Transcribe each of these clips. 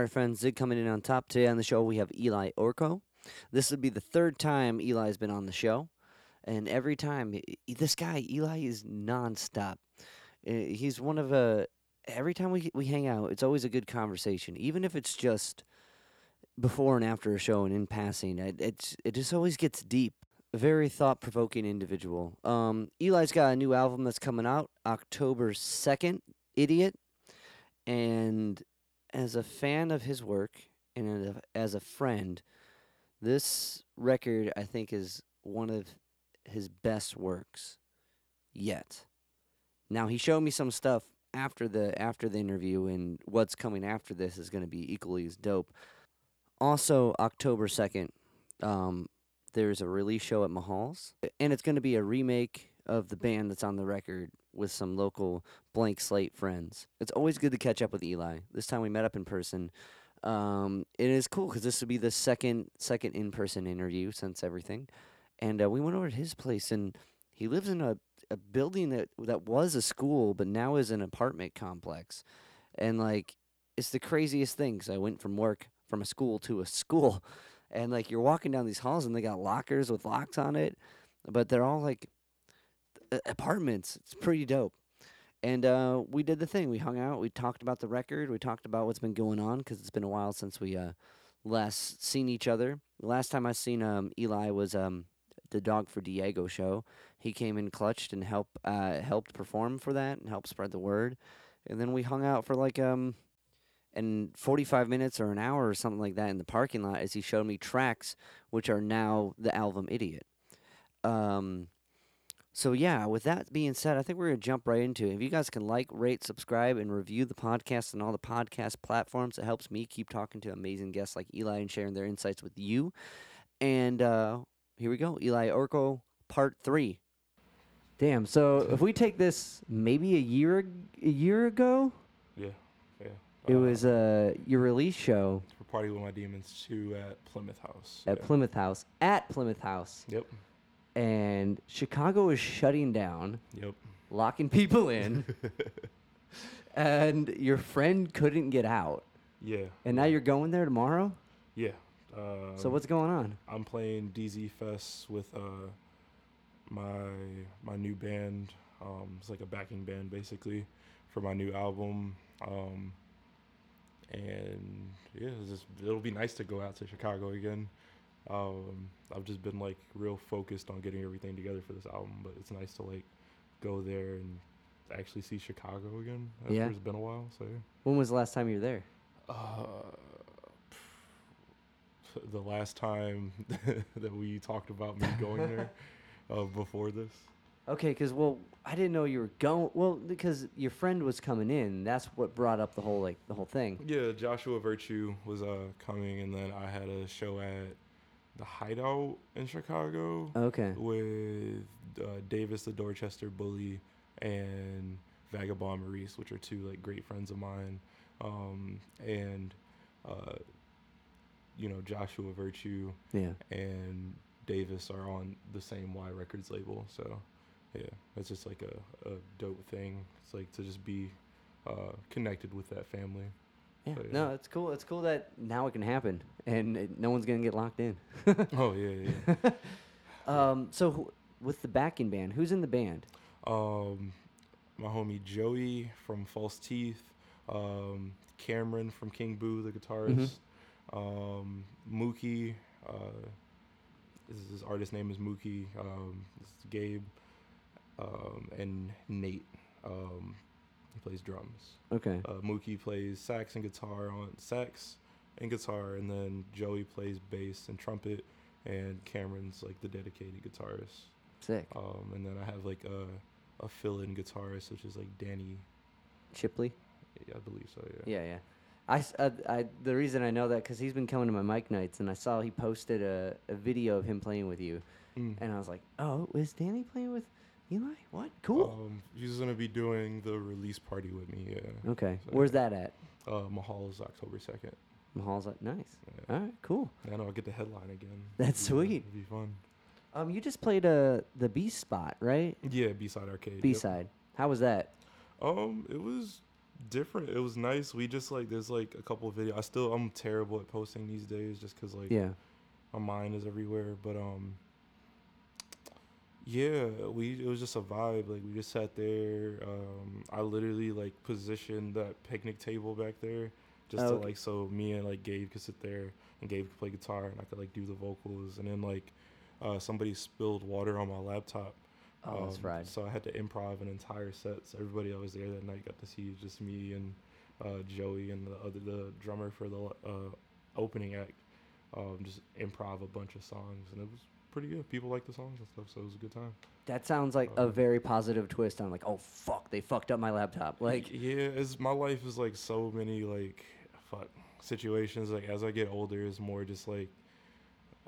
Right, friends, Zig coming in on top. Today on the show, we have Eli Orko. This would be the third time Eli's been on the show. And every time, this guy, Eli, is nonstop. Uh, He's one of a. Every time we, we hang out, it's always a good conversation, even if it's just before and after a show and in passing. It, it's, it just always gets deep. A very thought provoking individual. Um, Eli's got a new album that's coming out October 2nd, Idiot. And as a fan of his work and as a- friend, this record I think is one of his best works yet. Now he showed me some stuff after the after the interview and what's coming after this is going to be equally as dope. Also October 2nd, um, there's a release show at Mahall's and it's going to be a remake of the band that's on the record with some local blank slate friends. It's always good to catch up with Eli. This time we met up in person. Um, it is cool because this would be the second second in person interview since everything, and uh, we went over to his place and he lives in a, a building that that was a school but now is an apartment complex, and like it's the craziest thing. 'cause I went from work from a school to a school, and like you're walking down these halls and they got lockers with locks on it, but they're all like apartments. It's pretty dope. And uh, we did the thing. We hung out. We talked about the record. We talked about what's been going on because it's been a while since we uh, last seen each other. Last time I seen um, Eli was um, the Dog for Diego show. He came in clutched and help uh, helped perform for that and helped spread the word. And then we hung out for like um, and 45 minutes or an hour or something like that in the parking lot as he showed me tracks which are now the album Idiot. Um, so yeah, with that being said, I think we're gonna jump right into it. If you guys can like, rate, subscribe, and review the podcast on all the podcast platforms, it helps me keep talking to amazing guests like Eli and sharing their insights with you. And uh, here we go, Eli Orko, part three. Damn. So if we take this maybe a year a year ago, Yeah, yeah. it Uh, was uh, your release show for Party with My Demons two at Plymouth House. at yeah. Plymouth House at Plymouth House, Yep, and Chicago is shutting down. yep. locking people in, and your friend couldn't get out, Yeah. and now you're going there tomorrow. Yeah. Um, So what's going on? I'm playing DZ Fest with uh my my new band. Um, it's like a backing band basically for my new album. Um, and yeah, it's just, it'll be nice to go out to Chicago again. Um, I've just been like real focused on getting everything together for this album, but it's nice to like go there and actually see Chicago again. After Yeah. It's been a while, so yeah. When was the last time you were there? Uh, the last time that we talked about me going there uh, before this. Okay, because well, I didn't know you were going. Well, because your friend was coming in. That's what brought up the whole like the whole thing. Yeah, Joshua Virtue was uh, coming, and then I had a show at the Hideout in Chicago Okay. with uh, Davis the Dorchester Bully and Vagabond Maurice, which are two like great friends of mine. Um, and uh, you know Joshua Virtue Yeah. and Davis are on the same Y Records label. So, yeah, it's just like a, a dope thing. It's like to just be uh, connected with that family. Yeah. No, it's cool. It's cool that now it can happen, and it, no one's gonna get locked in. Oh yeah, yeah. um. So wh- with the backing band, who's in the band? um, my homie Joey from False Teeth, um, Cameron from King Boo, the guitarist, um, Mookie. Uh, his, his artist name is Mookie. Um, this is Gabe, um, and Nate. Um, he plays drums. Okay. Uh, Mookie plays sax and guitar on sax and guitar, and then Joey plays bass and trumpet, and Cameron's like the dedicated guitarist. Sick. Um, and then I have like a a fill-in guitarist, which is like Danny. Chipley. I believe so. Yeah. Yeah, yeah. I, s- uh, I- the reason I know that because he's been coming to my mic nights, and I saw he posted a, a video of him playing with you, Mm. and I was like, oh, is Danny playing with Eli? What? Cool. Um, he's gonna be doing the release party with me. Yeah. okay. so- Where's that at? Uh, Mahall's October second. Mahall's like, nice. Yeah. All right, cool. I know I'll get the headline again. That's uh, sweet. It'll be fun. Um, you just played uh, the B spot, right? Yeah, B side arcade. B yep. side. How was that? Um, it was different. It was nice. We just like there's like a couple of videos. I still I'm terrible at posting these days just because like Yeah. my mind is everywhere. But um, yeah, we it was just a vibe. Like we just sat there. Um, I literally like positioned that picnic table back there just Oh, to okay. like so me and like Gabe could sit there and Gabe could play guitar and I could like do the vocals and then like uh, somebody spilled water on my laptop. Oh, that's Um, fried. So I had to improv an entire set. So everybody that was there that night got to see just me and uh, Joey and the other the drummer for the uh, opening act. Um, just improv a bunch of songs, and it was pretty good. People like the songs and stuff, so it was a good time. That sounds like a Um, very positive twist on like, oh fuck, they fucked up my laptop. Like, yeah, it's my life is like so many like fuck situations. Like as I get older, it's more just like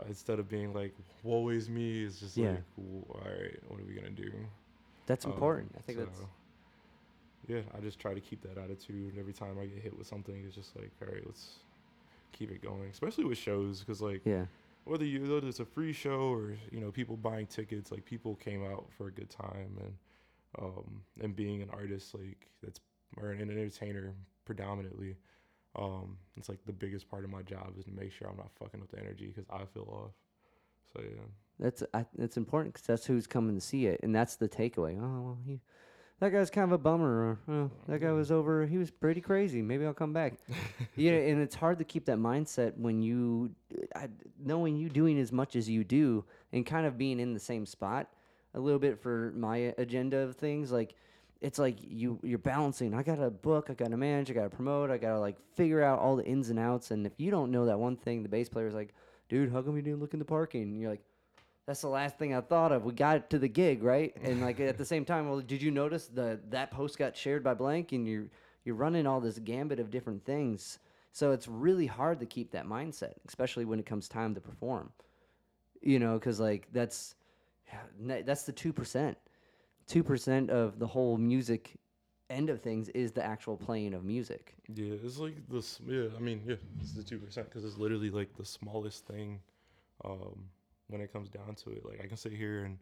uh, instead of being like woe is me, it's just Yeah. like all right, what are we gonna do? that's Um, important. I think that's yeah. I just try to keep that attitude And every time I get hit with something. It's just like all right, let's keep it going. Especially with shows, because like yeah, whether you whether it's a free show or you know people buying tickets, like people came out for a good time and um and being an artist like that's or an entertainer predominantly. Um, it's like the biggest part of my job is to make sure I'm not fucking up the energy because I feel off. So yeah. that's I, it's important because that's who's coming to see it, and that's the takeaway. Oh well, he, that guy's kind of a bummer. Or, oh, that guy was over. He was pretty crazy. Maybe I'll come back. yeah, and it's hard to keep that mindset when you, I, knowing you doing as much as you do, and kind of being in the same spot a little bit for my agenda of things. Like, it's like you you're balancing. I gotta book. I gotta manage. I gotta promote. I gotta like figure out all the ins and outs. And if you don't know that one thing, the bass player's like, dude, how come you didn't look in the parking? And you're like. That's the last thing I thought of. We got to the gig, right? And like at the same time, well, did you notice the that post got shared by blank, and you're you're running all this gambit of different things. So it's really hard to keep that mindset, especially when it comes time to perform. You know, because like that's that's the two percent. Two percent of the whole music end of things is the actual playing of music. Yeah, it's like the s- yeah. I mean, yeah, it's the two percent because it's literally like the smallest thing. Um, when it comes down to it, like I can sit here and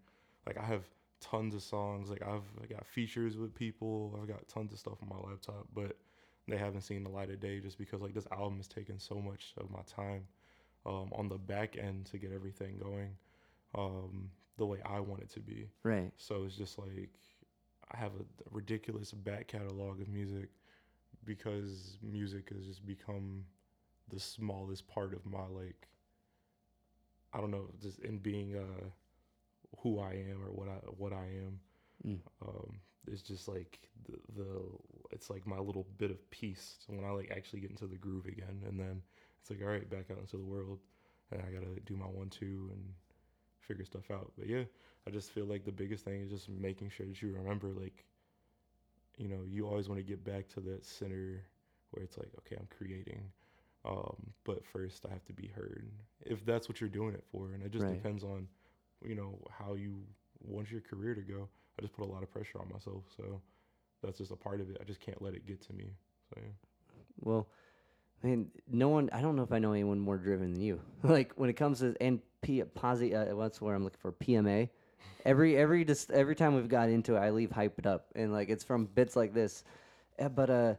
like I have tons of songs. Like I've I got features with people. I've got tons of stuff on my laptop, but they haven't seen the light of day just because like this album has taken so much of my time um, on the back end to get everything going um, the way I want it to be. Right. So it's just like I have a ridiculous back catalog of music because music has just become the smallest part of my like I don't know, just in being uh who I am or what I what I am. Mm. Um it's just like the, the it's like my little bit of peace so when I like actually get into the groove again and then it's like all right back out into the world and I gotta do my one two and figure stuff out. But yeah, I just feel like the biggest thing is just making sure that you remember like you know, you always want to get back to that center where it's like, okay, I'm creating. Um, but first I have to be heard. If that's what you're doing it for, and it just Right. depends on, you know, how you want your career to go. I just put a lot of pressure on myself, so that's just a part of it. I just can't let it get to me. So yeah. Well, I mean, no one. I don't know if I know anyone more driven than you. like when it comes to and P posi, uh, what's where I'm looking for PMA. Every every just every time we've got into it, I leave hyped up, and like it's from bits like this, Uh, but uh,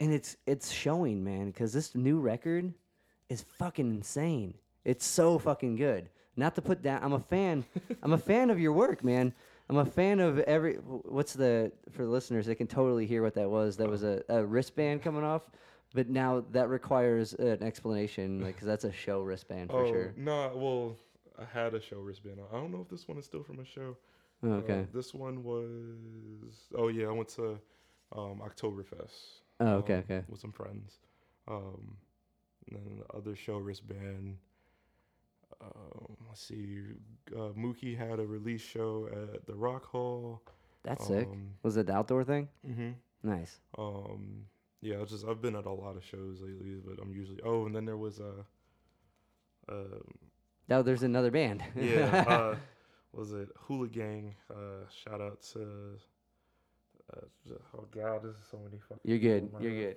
and it's it's showing, man, because this new record is fucking insane. It's so fucking good. Not to put down, I'm a fan. I'm a fan of your work, man. I'm a fan of every. What's the for the listeners? They can totally hear what that was. That was a, a wristband coming off, but now that requires an explanation, like because that's a show wristband for oh sure. no, well, I had a show wristband. I don't know if this one is still from a show. Oh, Uh, okay. this one was. Oh yeah, I went to um, Oktoberfest. Oh, okay, um, okay. With some friends. Um, and then the other show wristband. Um, let's see. Uh, Mookie had a release show at the Rock Hall. That's sick. um, Was it the outdoor thing? Mm-hmm. Nice. Um, yeah, it's just I've been at a lot of shows lately, but I'm usually. Oh, and then there was a. Uh, Now there's another band. yeah. uh, was it Hula Gang? Uh, shout out to. Oh God, this is so many fucking. You're good. people in my You're head.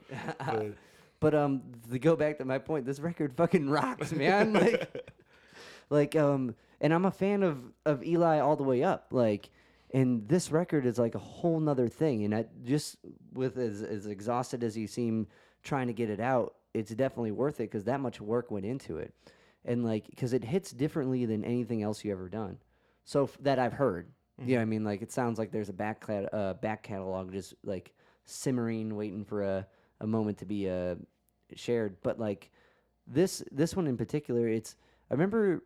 good. But But um, to go back to my point, this record fucking rocks, man. like, like um, and I'm a fan of of Eli all the way up. Like, and this record is like a whole nother thing. And I just with as as exhausted as you seem trying to get it out, it's definitely worth it because that much work went into it, and like because it hits differently than anything else you ever done. So f- that I've heard. Know what I mean? Like it sounds like there's a back cat- uh, back catalog just like simmering, waiting for a, a moment to be uh, shared. But like this this one in particular, it's I remember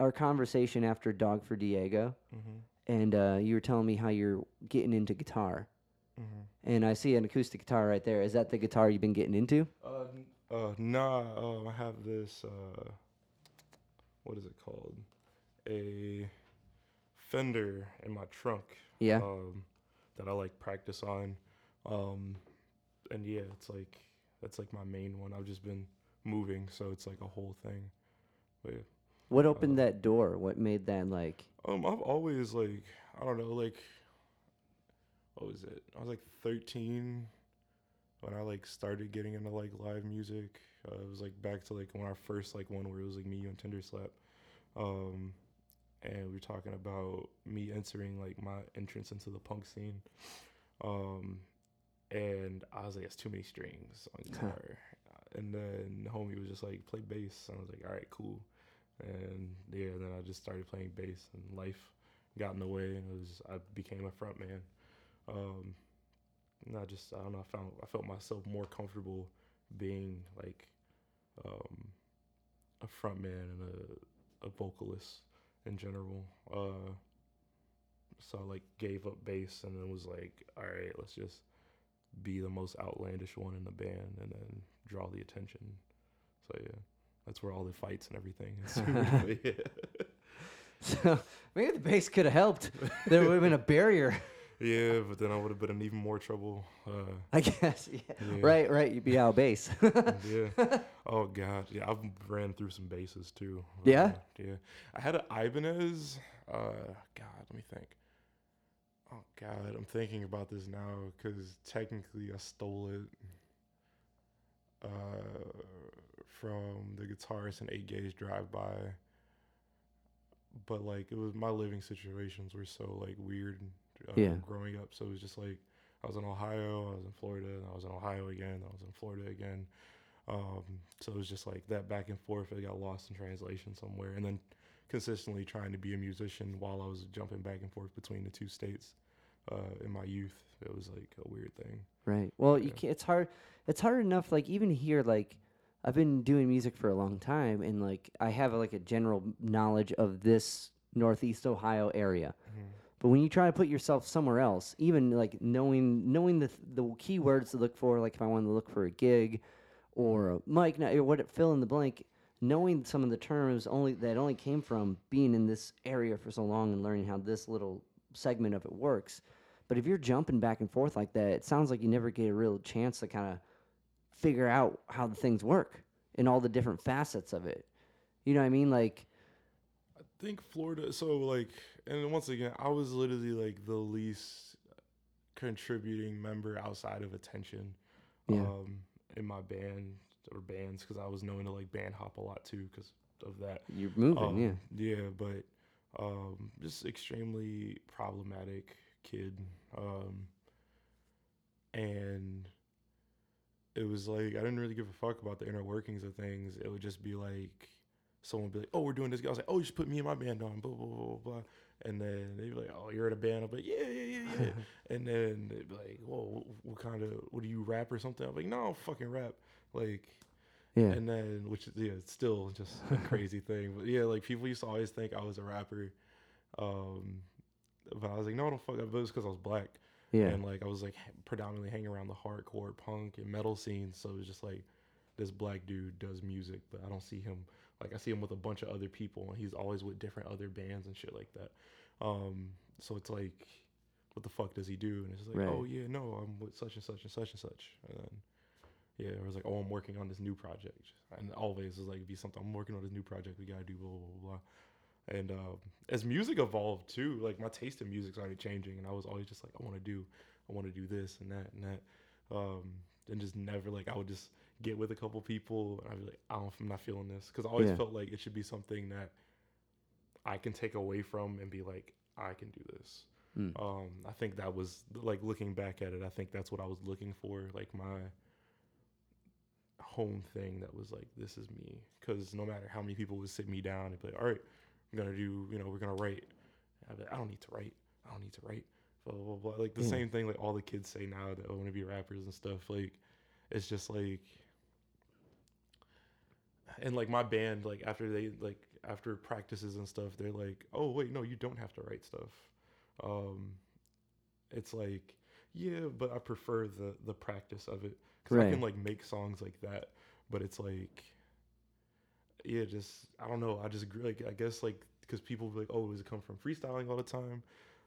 our conversation after Dog for Diego, Mm-hmm. and uh, you were telling me how you're getting into guitar. Mm-hmm. And I see an acoustic guitar right there. Is that the guitar you've been getting into? Uh, n- uh, nah. Um, I have this. Uh, what is it called? A Fender in my trunk. Yeah. Um, that I like practice on. Um, and yeah, it's like that's like my main one. I've just been moving, so it's like a whole thing. But yeah. What opened that door? What made that like? Um, I've always like I don't know like what was it? I was like 13 when I like started getting into like live music. Uh, it was like back to like when I first like one where it was like me you and Tinder Slap. Um, and we were talking about me entering like my entrance into the punk scene. Um, and I was like, it's too many strings on guitar. and then homie was just like, play bass. And I was like, all right, cool. And yeah, then I just started playing bass, and life got in the way, and it was I became a front man. Um, and I just I don't know. I found I felt myself more comfortable being like um, a front man and a, a vocalist in general. Uh, so I like gave up bass and then was like, all right, let's just be the most outlandish one in the band and then draw the attention. So yeah, that's where all the fights and everything yeah. So maybe the bass could have helped. There would have been a barrier, yeah, but then I would have been in even more trouble. Uh, I guess. Yeah. Yeah. Right, right. You'd be out of bass. yeah. Oh God. Yeah, I've ran through some bases too. Yeah? Uh, yeah. I had an Ibanez. Uh, God, let me think. Oh God, I'm thinking about this now because technically I stole it. Uh, from the guitarist in Eight Gauge Drive By. But like it was my living situations were so like weird. Uh, Yeah. Growing up, so it was just like I was in Ohio, I was in Florida, and I was in Ohio again, I was in Florida again. Um, so it was just like that back and forth. It got lost in translation somewhere, and then consistently trying to be a musician while I was jumping back and forth between the two states uh, in my youth. It was like a weird thing. Right. Well, you Yeah. can It's hard. It's hard enough. Like even here, like I've been doing music for a long time, and like I have like a general knowledge of this Northeast Ohio area. But when you try to put yourself somewhere else, even like knowing knowing the th- the keywords to look for, like if I wanted to look for a gig or a mic or what fill in the blank, knowing some of the terms only that only came from being in this area for so long and learning how this little segment of it works. But if you're jumping back and forth like that, it sounds like you never get a real chance to kind of figure out how the things work and all the different facets of it. You know what I mean? Like, I think Florida. So like, and once again, I was literally like the least contributing member outside of attention, Yeah. um, in my band or bands because I was known to like band hop a lot too because of that. you're moving, Um, yeah. Yeah, but um, just extremely problematic kid. Um, and it was like I didn't really give a fuck about the inner workings of things. It would just be like someone would be like, "Oh, we're doing this." I was like, "Oh, you should put me and my band on." Blah blah blah blah. And then they'd be like, "Oh, you're in a band." I'm like, "Yeah, yeah, yeah, yeah." and then they'd be like, "Whoa, what kind of? What do you rap or something?" I'm like, "No, I don't fucking rap." Like, Yeah. and then which is yeah, it's still just a crazy thing. But yeah, like people used to always think I was a rapper. Um, but I was like, no, I don't fuck. But it was because I was black. yeah. And like I was like predominantly hanging around the hardcore punk and metal scene. So it was just like this black dude does music, but I don't see him like I see him with a bunch of other people and he's always with different other bands and shit like that. Um, so it's like, what the fuck does he do? And it's like, Right. oh yeah, no, I'm with such and such and such and such. And then yeah, it was like, oh, I'm working on this new project, and always was like, be something. I'm working on this new project. We gotta do blah blah blah. blah. And um, as music evolved too, like my taste in music started changing, and I was always just like, I want to do, I want to do this and that and that, um, and just never like I would just get with a couple people, and I'd be like, I don't, I'm not feeling this, because I always Yeah. felt like it should be something that I can take away from and be like, I can do this. Mm. Um, I think that was like looking back at it. I think that's what I was looking for, like my home thing. That was like, this is me. Because no matter how many people would sit me down and be like, all right, we're gonna do, you know, we're gonna write. I'd be like, I don't need to write. I don't need to write. Blah blah blah. blah. Like the Yeah. same thing, like all the kids say now that I want to be rappers and stuff. Like, it's just like, and like my band, like after they like after practices and stuff, they're like, oh wait, no, you don't have to write stuff. Um, it's like, yeah, but I prefer the the practice of it because I can like make songs like that. But it's like, yeah, just I don't know. I just agree, like I guess like because people be like, oh, does it come from freestyling all the time?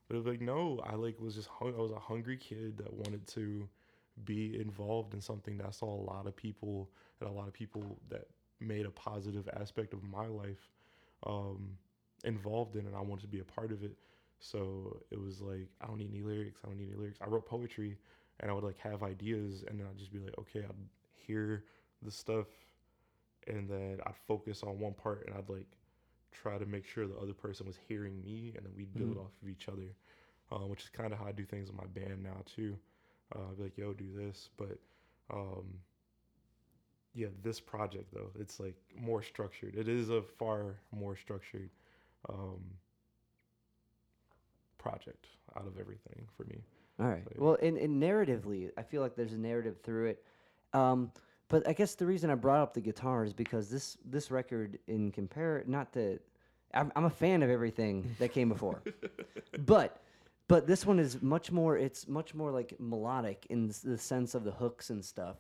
But it was like, no, I like was just hung- I was a hungry kid that wanted to be involved in something that I saw a lot of people and a lot of people that made a positive aspect of my life um, involved in, and I wanted to be a part of it. So it was like, I don't need any lyrics. I don't need any lyrics. I wrote poetry, and I would like have ideas, and then I'd just be like, okay, I'd hear the stuff, and then I'd focus on one part, and I'd like try to make sure the other person was hearing me, and then we'd build Mhm. off of each other, um, which is kind of how I do things in my band now too. Uh, I'd be like, yo, do this, but um, yeah, this project though, it's like more structured. It is a far more structured um, project out of everything for me. All right. Like- Well, and, and narratively, I feel like there's a narrative through it. Um, but I guess the reason I brought up the guitar is because this this record, in compare, not that I'm, I'm a fan of everything that came before, but but this one is much more. It's much more like melodic in the sense of the hooks and stuff.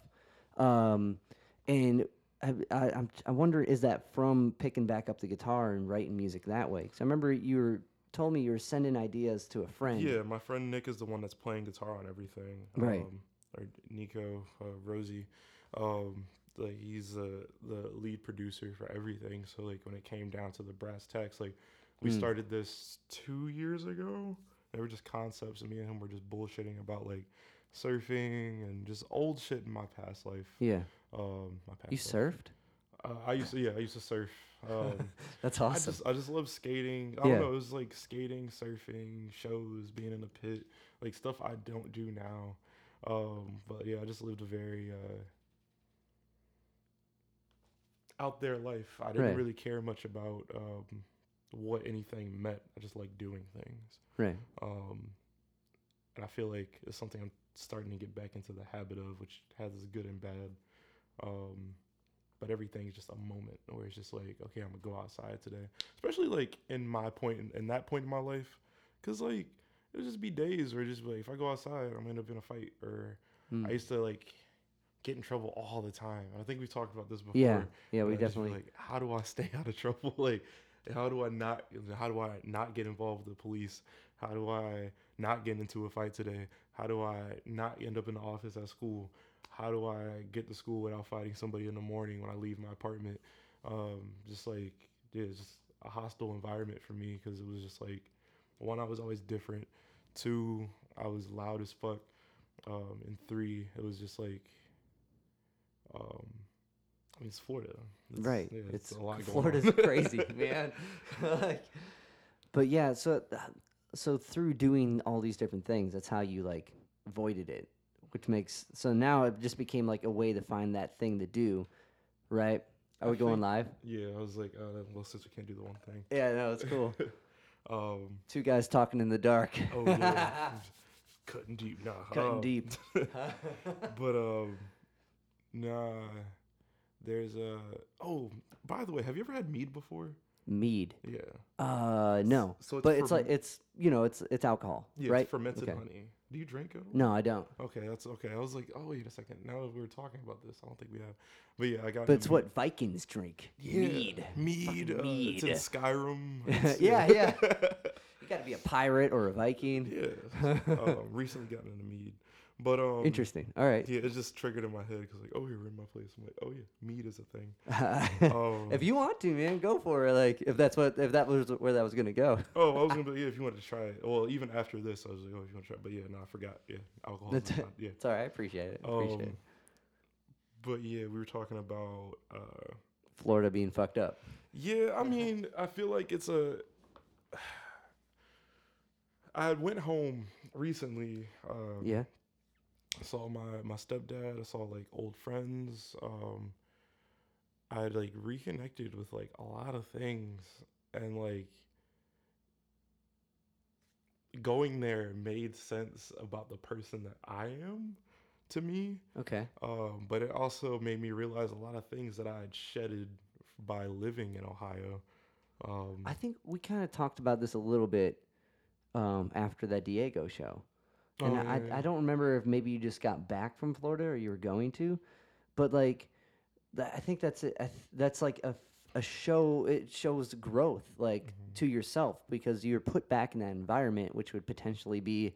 Um, and I, I, I'm, I wonder, is that from picking back up the guitar and writing music that way? Because I remember you were told me you were sending ideas to a friend. Yeah, my friend Nick is the one that's playing guitar on everything. Right. Um, or Nico, uh, Rosie. Um, like he's uh, the lead producer for everything. So like when it came down to the brass tacks, like we Mm. started this two years ago. They were just concepts, and me and him were just bullshitting about like surfing and just old shit in my past life. Yeah. Um, my past You life. surfed? Uh, I used to, yeah, I used to surf. Um, That's I awesome. just I just love skating. I Yeah. don't know, it was like skating, surfing, shows, being in a pit, like stuff I don't do now. Um, but yeah, I just lived a very uh, out there life. I didn't Right. really care much about um, what anything meant. I just like doing things. right. Um, and I feel like it's something I'm starting to get back into the habit of, which has its good and bad. Um, but everything's just a moment where it's just like, okay, I'm gonna go outside today. Especially like in my point, in, in that point in my life, because like it'll just be days where just like if I go outside, I'm gonna end up in a fight. Or Mm. I used to like get in trouble all the time. I think we talked about this before. yeah. Yeah, we I'd just be definitely. like, how do I stay out of trouble? like, how do I not? How do I not get involved with the police? How do I not get into a fight today? How do I not end up in the office at school? How do I get to school without fighting somebody in the morning when I leave my apartment? Um, just like, yeah, it's just a hostile environment for me because it was just like, one, I was always different. Two, I was loud as fuck. Um, and three, it was just like, um, I mean, it's Florida. It's- right. yeah, it's a lot Florida's crazy, man. like, but yeah, so uh, so through doing all these different things, that's how you like avoided it, which makes so now it just became like a way to find that thing to do, right? Are I we going live? Yeah, I was like, uh, little sister can't do the one thing. Yeah, no, it's cool. Um, Two guys talking in the dark. oh yeah, cutting deep, nah, Cutting um, deep. But um, nah, there's a. Oh, by the way, have you ever had mead before? Mead. Yeah, Uh, no. so it's but it's like it's you know it's it's alcohol, yeah, right? it's fermented Okay. honey. Do you drink it? No, I don't. Okay, that's okay. I was like, oh wait a second. Now that we were talking about this, I don't think we have. But yeah, I got. But it's what Vikings drink. Yeah, Mead. Mead. Fucking Uh, It's in mead. Skyrim. It's- yeah, yeah. You got to be a pirate or a Viking. Yeah. um, recently gotten into mead, but um, Interesting. All right. Yeah, it just triggered in my head because like, oh, you're in my place. I'm like, oh yeah, meat is a thing. Um, if you want to, man, go for it. Like if that's what if that was where that was gonna go. oh, I was gonna be yeah, if you wanted to try it. Well, even after this, I was like, oh, if you want to try, it. but yeah, no, I forgot. Yeah, alcohol. yeah. It's all right. I appreciate it. I appreciate Um, it. but yeah, we were talking about. uh Florida being fucked up. Yeah, I mean, I feel like it's a. I went home recently. Um, Yeah. I saw my my stepdad. I saw like old friends. Um, I had like reconnected with like a lot of things, and like going there made sense about the person that I am to me. Okay. Um, but it also made me realize a lot of things that I had shedded by living in Ohio. Um, I think we kind of talked about this a little bit um, after that Diego show. And oh, I, yeah, I don't remember if maybe you just got back from Florida or you were going to, but like, tha- I think that's it. Th- that's like a, f- a show. It shows growth, like Mm-hmm. to yourself, because you're put back in that environment, which would potentially be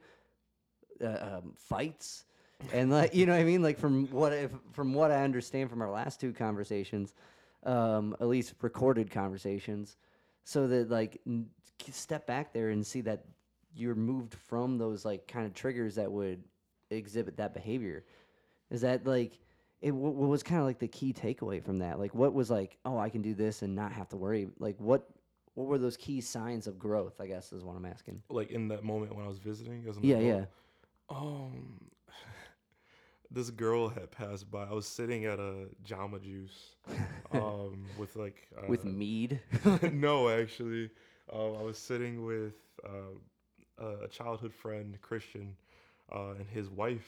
uh, um, fights, and like you know what I mean. Like from what if, from what I understand from our last two conversations, um, at least recorded conversations, so that like n- step back there and see that you're moved from those like kind of triggers that would exhibit that behavior. Is that like it? What, what was kind of like the key takeaway from that? Like what was like, oh, I can do this and not have to worry. Like what? What were those key signs of growth? I guess is what I'm asking. like in that moment when I was visiting as an Yeah, adult. yeah. Um, this girl had passed by. I was sitting at a Jamba Juice, um, with like uh, With mead. no, actually, um, I was sitting with uh, a childhood friend, Christian, uh, and his wife,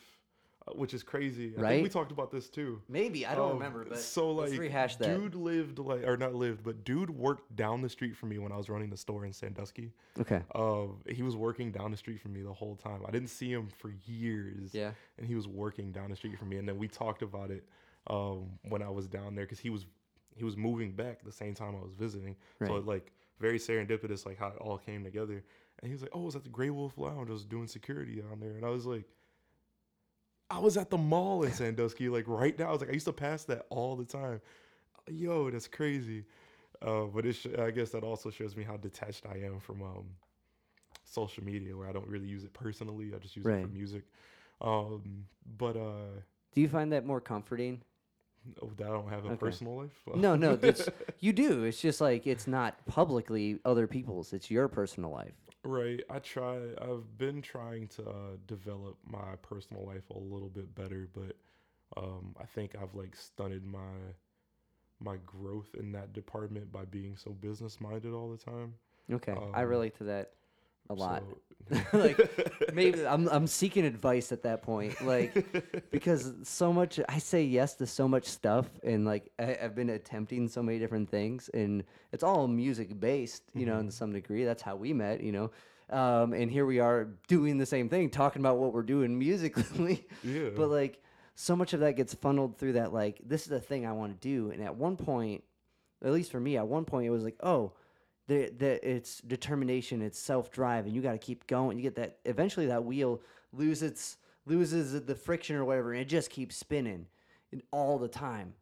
uh, which is crazy. I think we talked about this too. Maybe I don't Um, remember, but so like, rehash that. dude lived like, or not lived, but dude worked down the street from me when I was running the store in Sandusky. okay. Um, he was working down the street from me the whole time. I didn't see him for years. Yeah. And he was working down the street from me, and then we talked about it um, when I was down there because he was he was moving back the same time I was visiting. So Right. it, like very serendipitous, like how it all came together. And he was like, "Oh, I was at the Grey Wolf Lounge. I was doing security down there," and I was like. I was at the mall in Sandusky, like right now. I was like, I used to pass that all the time. Yo, that's crazy. Uh, but it sh- I guess that also shows me how detached I am from um, social media, where I don't really use it personally. I just use it for music. Um, but uh, Do you find that more comforting? oh, that I don't have a Okay. personal life. No, no, you do. It's just like it's not publicly other people's. It's your personal life. Right. I try. I've been trying to uh, develop my personal life a little bit better, but um, I think I've like stunted my my growth in that department by being so business minded all the time. Okay, I Um, relate to that a lot. So, like maybe I'm I'm seeking advice at that point, like because so much I say yes to so much stuff, and like I, I've been attempting so many different things, and it's all music based, you know, in some degree. That's how we met, you know. Um, and here we are doing the same thing, talking about what we're doing musically. Yeah. But like so much of that gets funneled through that like this is the thing I want to do, and at one point, at least for me, at one point it was like, oh, the, the it's determination, it's self drive, and you got to keep going. You get that eventually that wheel loses loses the friction or whatever, and it just keeps spinning all the time.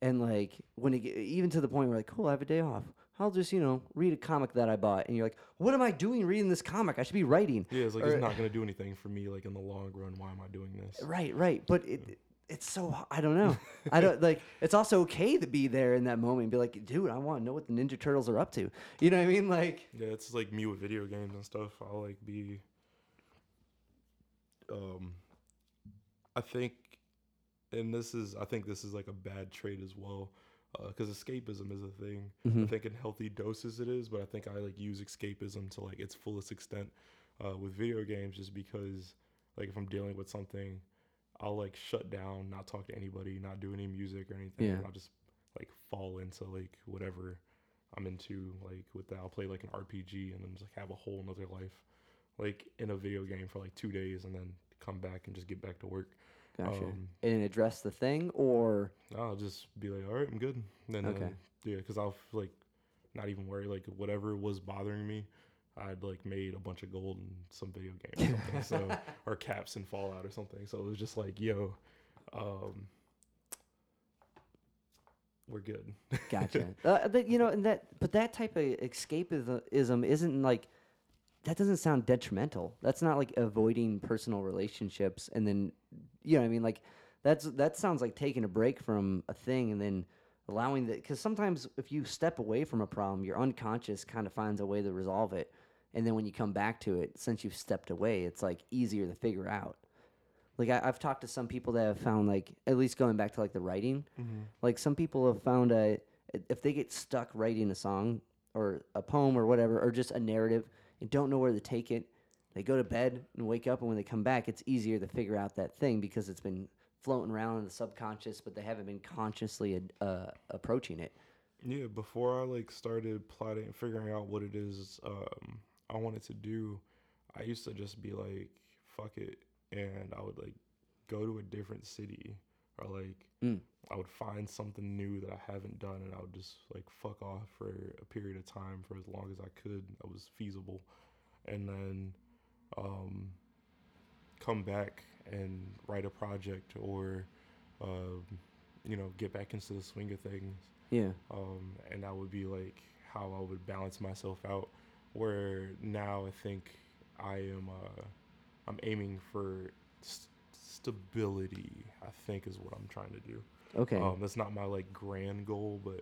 And like when it even to the point where like, cool, I have a day off. I'll just you know read a comic that I bought, and you're like, what am I doing reading this comic? I should be writing. yeah, it's like Or- it's not gonna do anything for me. Like in the long run, why am I doing this? Right, right. But it, it's so I don't know. I don't like. It's also okay to be there in that moment and be like, dude, I want to know what the Ninja Turtles are up to. You know what I mean? Like, Yeah, it's like me with video games and stuff. I'll like be um I think and this is I think this is like a bad trait as well because escapism is a thing. I think in healthy doses it is, but I think I like use escapism to like its fullest extent uh, with video games, just because like if I'm dealing with something, I'll like shut down, not talk to anybody, not do any music or anything. Yeah. I'll just like fall into like whatever I'm into. Like with that, I'll play like an RPG and then just like have a whole nother life, like in a video game for like two days, and then come back and just get back to work. gotcha. Um, and address the thing, or I'll just be like, all right, I'm good. Then, Okay. uh, yeah, because I'll like not even worry. Like whatever was bothering me, I'd like made a bunch of gold in some video game or something. so or caps in Fallout or something. So it was just like, yo, um, we're good. gotcha. uh, but you know, and that, but that type of escapism isn't like that. Doesn't sound detrimental. That's not like avoiding personal relationships, and then you know, what I mean, like that's that sounds like taking a break from a thing and then allowing that because sometimes if you step away from a problem, your unconscious kind of finds a way to resolve it, and then when you come back to it, since you've stepped away, it's like easier to figure out. Like I, I've talked to some people that have found like at least going back to like the writing, Mm-hmm. like some people have found a if they get stuck writing a song or a poem or whatever or just a narrative and don't know where to take it, they go to bed and wake up and when they come back, it's easier to figure out that thing because it's been floating around in the subconscious, but they haven't been consciously uh, approaching it. Yeah, before I like started plotting, and figuring out what it is um, I wanted to do, I used to just be like, "Fuck it," and I would like go to a different city, or like Mm. I would find something new that I haven't done, and I would just like fuck off for a period of time for as long as I could. That was feasible, and then um, come back and write a project, or um, you know, get back into the swing of things Yeah. um, and that would be like how I would balance myself out. Where now I think I am, uh, I'm aiming for st- stability. I think is what I'm trying to do. Okay. Um, that's not my like grand goal, but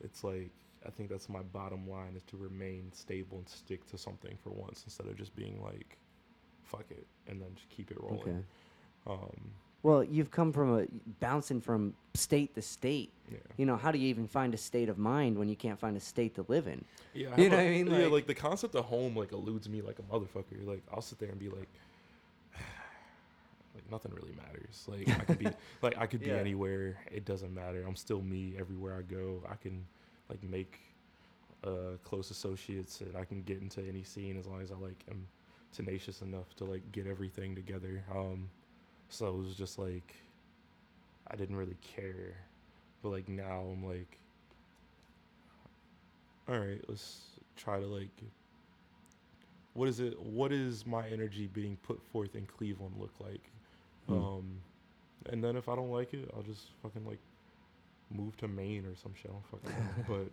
it's like I think that's my bottom line is to remain stable and stick to something for once instead of just being like, fuck it, and then just keep it rolling. okay. Um, Well, you've come from a bouncing from state to state. yeah. You know, how do you even find a state of mind when you can't find a state to live in? Yeah, You know a- what I mean? yeah, Like- like the concept of home like eludes me like a motherfucker. Like I'll sit there and be like, like nothing really matters. Like I could be like I could be Yeah. anywhere. It doesn't matter. I'm still me everywhere I go. I can like make uh close associates and I can get into any scene as long as I like am tenacious enough to like get everything together. Um so it was just like I didn't really care. But like now I'm like all right, let's try to like what is it what is my energy being put forth in Cleveland look like? Hmm. Um and then if I don't like it, I'll just fucking like move to Maine or some shit. I don't fucking know. But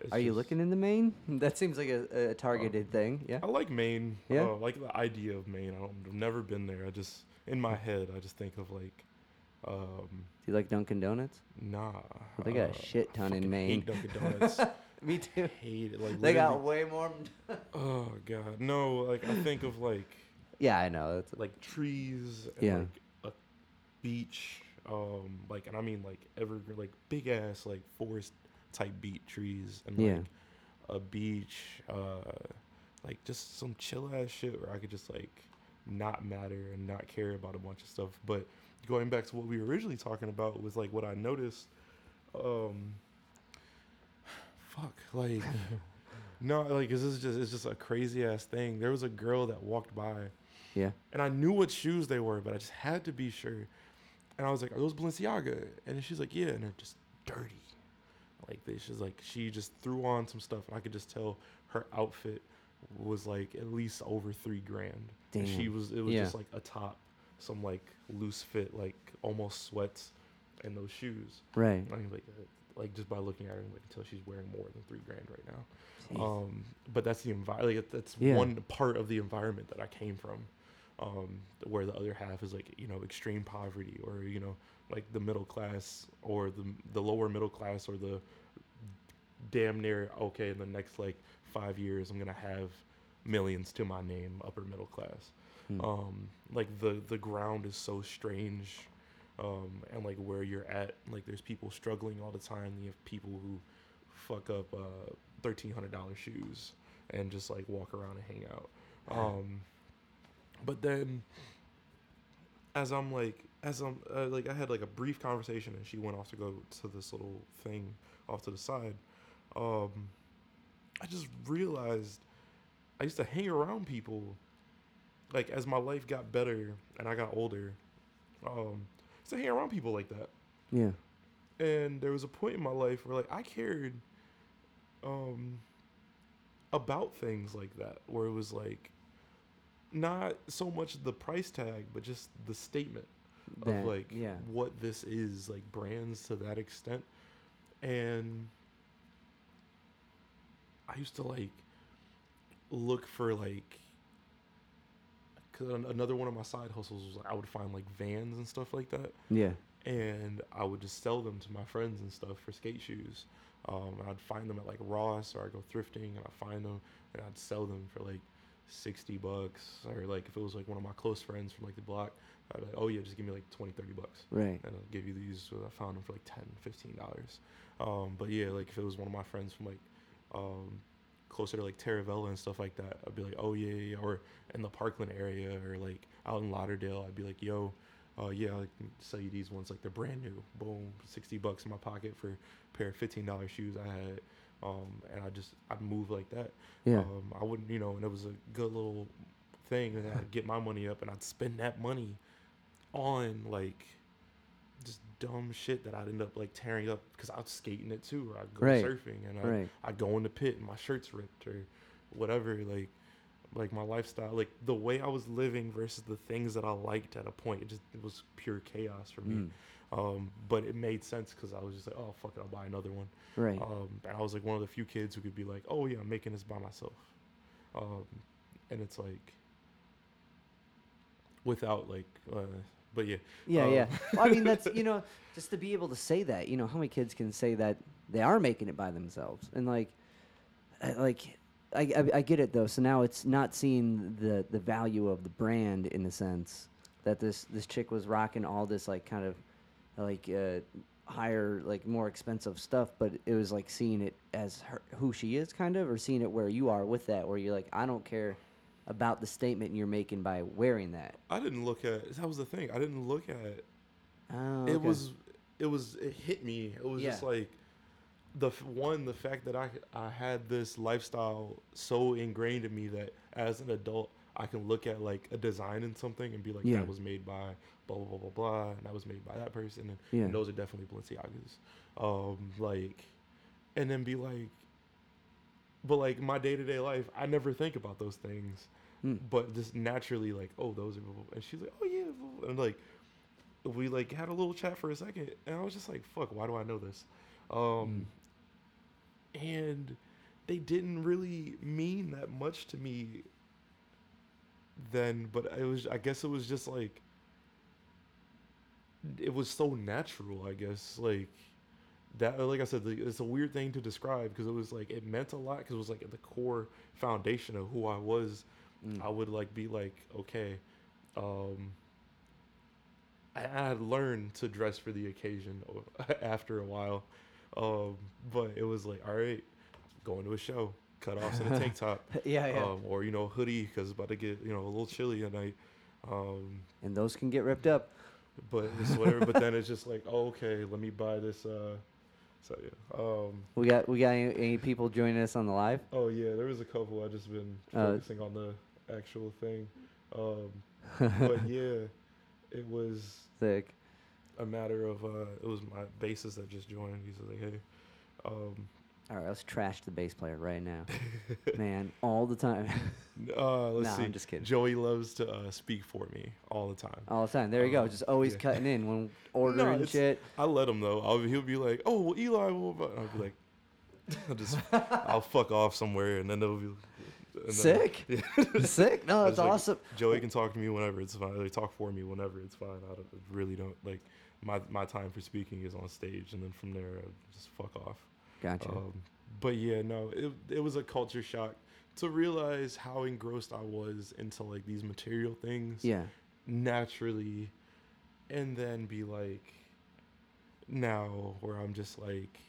it's Are you just- looking into Maine? That seems like a, a targeted thing. Yeah. I like Maine. Yeah? Uh, like the idea of Maine. I don't, I've never been there. I just in my head I just think of like um Do you like Dunkin' Donuts? nah. Well, they got a uh, shit ton in fucking Maine. Hate Dunkin' Donuts. Me too. hate it. Like They got literally- way more. Oh god, no! Like I think of like yeah, I know. That's like trees, and Yeah. like a beach, um, like and I mean like evergreen, like big ass like forest type beat trees, and Yeah. like a beach, uh, like just some chill ass shit where I could just like not matter and not care about a bunch of stuff. But going back to what we were originally talking about was like what I noticed. Um, fuck, like. No, like this is just it's just a crazy ass thing. There was a girl that walked by, yeah. and I knew what shoes they were, but I just had to be sure. And I was like, "Are those Balenciaga?" And she's like, "Yeah," and they're just dirty. Like they, she's like, she just threw on some stuff, and I could just tell her outfit was like at least over three grand. And she was, it was Yeah. just like a top, some like loose fit, like almost sweats, and those shoes. Right. I mean, like, uh, like just by looking at her, like until she's wearing more than three grand right now. Jeez. Um, but that's the environment. Like, that's Yeah. one part of the environment that I came from. Um, where the other half is like you know extreme poverty, or you know like the middle class, or the the lower middle class, or the damn near okay. In the next like five years, I'm gonna have millions to my name, upper middle class. Hmm. Um, like the the ground is so strange, um, and like where you're at, like there's people struggling all the time. You have people who fuck up uh, thirteen hundred dollar shoes and just like walk around and hang out. Um, but then, as I'm like, as I'm uh, like, I had like a brief conversation, and she went off to go to this little thing off to the side. Um, I just realized I used to hang around people. Like as my life got better and I got older, um, I used to hang around people like that Yeah. and there was a point in my life where like I cared um about things like that where it was like not so much the price tag but just the statement That- of like yeah. what this is like brands to that extent and I used to like look for like cuz another one of my side hustles was I would find like vans and stuff like that Yeah. and I would just sell them to my friends and stuff for skate shoes. Um, and I'd find them at like Ross or I'd go thrifting and I'd find them and I'd sell them for like 60 bucks or like if it was like one of my close friends from like the block i'd be like oh yeah just give me like 20 30 bucks Right. and i'll give you these so i found them for like 10 15 dollars um but yeah like if it was one of my friends from like um closer to like Taravella and stuff like that i'd be like oh yeah, yeah or in the parkland area or like out in lauderdale i'd be like yo uh yeah i can sell you these ones like they're brand new boom 60 bucks in my pocket for a pair of 15 dollar shoes i had um and i just i'd move like that Yeah. um, I wouldn't, you know, and it was a good little thing, and I'd get my money up, and I'd spend that money on like just dumb shit that I'd end up like tearing up because I was skating it too, or I'd go Right. surfing, and I'd, right. I'd go in the pit, and my shirt's ripped, or whatever, like. Like my lifestyle, like the way I was living versus the things that I liked at a point, it just it was pure chaos for me. Mm. Um, but it made sense because I was just like, oh fuck it, I'll buy another one. Right. Um, and I was like one of the few kids who could be like, "Oh yeah, I'm making this by myself," um, and it's like without like, uh, but yeah, Yeah, Um, yeah. Well, I mean, that's you know, just to be able to say that. You know, how many kids can say that they are making it by themselves? And like, I- like, I, I, I get it though. So now it's not seeing the the value of the brand in the sense that this this chick was rocking all this like kind of like uh, higher like more expensive stuff, but it was like seeing it as her, who she is, kind of, or seeing it where you are with that, where you're like, I don't care about the statement you're making by wearing that. I didn't look at that was the thing. I didn't look at Oh, it was it was it hit me. It was just like the one the fact that I I had this lifestyle so ingrained in me that as an adult I can look at like a design in something and be like Yeah. that was made by blah blah blah blah blah and that was made by that person and, Yeah. and those are definitely Balenciagas. Um like and then be like but like my day-to-day life I never think about those things Hmm. but just naturally like oh those are blah, blah, blah. and she's like oh yeah blah, blah," and like we like had a little chat for a second and i was just like fuck why do i know this um and they didn't really mean that much to me then but it was i guess it was just like it was so natural i guess like that like i said it's a weird thing to describe because it was like it meant a lot because it was like at the core foundation of who i was Mm. I would like be like, okay, um, I, I had learned to dress for the occasion after a while, um, but it was like, all right, going to a show, cut offs and a tank top, yeah, yeah. um, or you know, hoodie because it's about to get you know a little chilly at night. Um, and those can get ripped up. but it's whatever. but then it's just like, oh, okay, let me buy this. Uh, so yeah. Um, We got we got any, any people joining us on the live? oh yeah, there was a couple. I just been Uh, focusing on the actual thing. Um, but yeah, it was Sick. a matter of uh, it was my bassist that just joined. He's like, hey, um, All right, let's trash the bass player right now, man, all the time, uh, let's Nah, see. I'm just kidding. Joey loves to uh, speak for me all the time. all the time. There you go, Uh, just always yeah. cutting in when ordering it's- shit. I let him though. I'll, he'll be like, oh, well, Eli, will bu-" I'll be like, I'll just, I'll fuck off somewhere, and then they'll be and then- Sick, sick. No, I that's like, awesome. Joey can talk to me whenever it's fine. They talk for me whenever it's fine. I don't, really don't like my my time for speaking is on stage, and then from there, I just fuck off. Gotcha. Um, but yeah, no, it it was a culture shock to realize how engrossed I was into like these material things yeah, naturally, and then be like, now where I'm just like,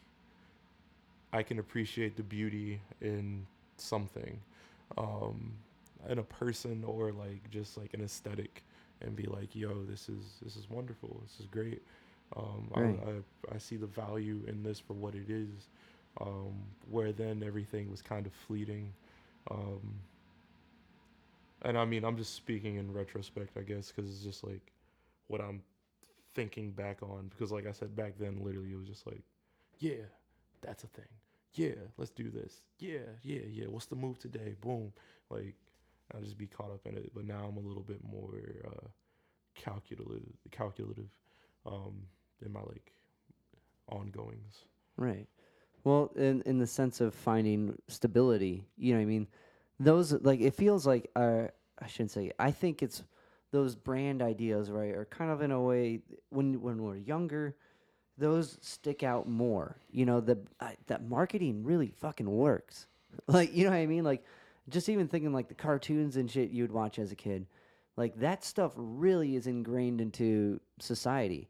I can appreciate the beauty in something, um, in a person or like just like an aesthetic, and be like, yo, this is this is wonderful. This is great. Um, Right. I, I I see the value in this for what it is. Um, where then everything was kind of fleeting. Um, and I mean, I'm just speaking in retrospect, I guess, because it's just like what I'm thinking back on. Because, like I said, back then, literally, it was just like, yeah, that's a thing. Yeah, let's do this. Yeah, yeah, yeah. What's the move today? Boom. Like, I'll just be caught up in it. But now I'm a little bit more uh, calculative, calculative um, in my like ongoings. right. Well, in in the sense of finding stability, you know, what I mean, those like it feels like uh, I shouldn't say. I think it's those brand ideas, right, are kind of in a way when when we're younger, those stick out more. You know, the I, that marketing really fucking works. Like, you know what I mean? Like, just even thinking like the cartoons and shit you'd watch as a kid, like that stuff really is ingrained into society.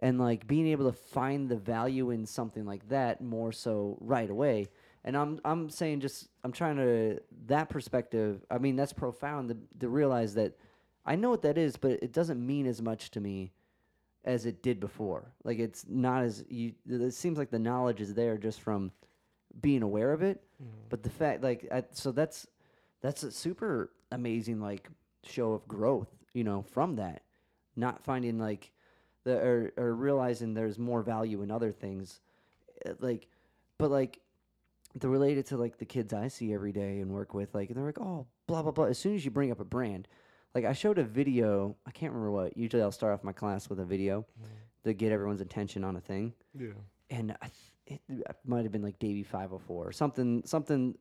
And like being able to find the value in something like that more so right away. And I'm I'm saying just I'm trying to that perspective. I mean that's profound to, to realize that I know what that is, but it doesn't mean as much to me as it did before. Like it's not as you. It seems like the knowledge is there just from being aware of it. Mm-hmm. But the fact, like, I, so that's that's a super amazing like show of growth. You know, from that, not finding like the or, or realizing there's more value in other things, Uh, like, but like. The related to like the kids I see every day and work with, like and they're like, oh, blah blah blah. As soon as you bring up a brand, like I showed a video. I can't remember what. Usually I'll start off my class with a video to get everyone's attention on a thing, Yeah. and I th- it, it might have been like Davie Five Hundred Four or something, something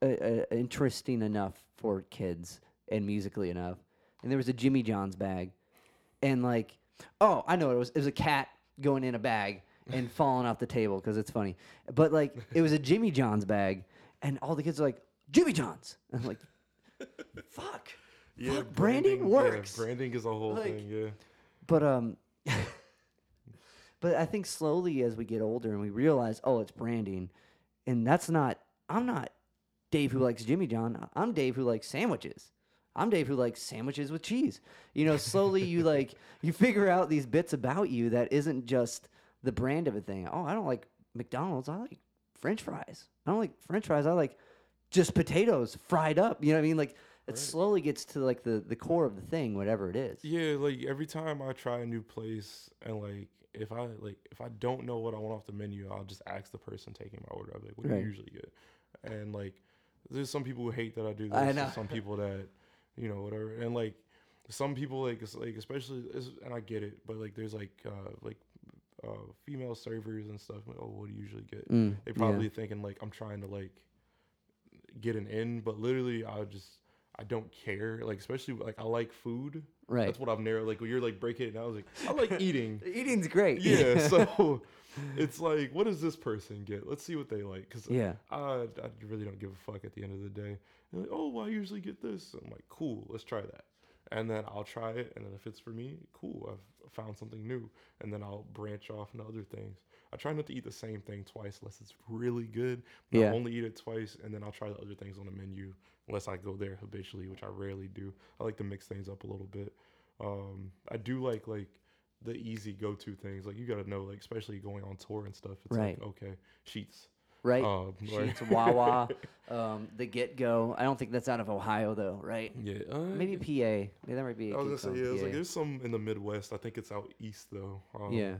uh, uh, interesting enough for kids and musically enough. And there was a Jimmy John's bag, and like, oh, I know what it was. It was a cat going in a bag and falling off the table because it's funny. But like, it was a Jimmy John's bag, and all the kids are like, Jimmy John's. And I'm like, fuck. Yeah. Fuck, branding yeah, works. branding is a whole Like- thing. Yeah. But um but I think slowly as we get older and we realize, oh, it's branding, and that's not I'm not Dave who likes Jimmy John. I'm Dave who likes sandwiches. I'm Dave who likes sandwiches with cheese. You know, slowly you like you figure out these bits about you that isn't just the brand of a thing. Oh, I don't like McDonald's. I like French fries. I don't like French fries. I like just potatoes fried up. You know what I mean? Like it Right. slowly gets to like the the core of the thing, whatever it is. Yeah, like every time I try a new place and like if I like if I don't know what I want off the menu, I'll just ask the person taking my order. I'll be like, what do Right. you usually get? And like there's some people who hate that I do this. I know. Some people that you know whatever. And like some people like like especially and I get it, but like there's like uh like uh female servers and stuff. Like, oh, what do you usually get? Mm, They yeah. probably thinking like I'm trying to like get an in, but literally I just I don't care. Like especially like I like food. right. That's what I've narrowed. Like when you're like breaking it, and I was like, I like eating. Eating's great. yeah. So it's like, what does this person get? Let's see what they like. Cause yeah. I, I really don't give a fuck at the end of the day. Like, oh, well, I usually get this. I'm like, cool, let's try that. And then I'll try it, and then if it's for me, cool. I've found something new, and then I'll branch off into other things. I try not to eat the same thing twice unless it's really good. But Yeah. I'll only eat it twice, and then I'll try the other things on the menu unless I go there habitually, which I rarely do. I like to mix things up a little bit. Um, I do like like the easy go-to things. Like you got to know, like especially going on tour and stuff. It's Right. like okay, Sheetz. Right. Um, like- Sheetz, Wawa, um, the Get Go. I don't think that's out of Ohio though, right? Yeah, uh, Maybe PA. Maybe that might be. I a was gonna say yeah. Like there's some in the Midwest. I think it's out east though. Um, yeah.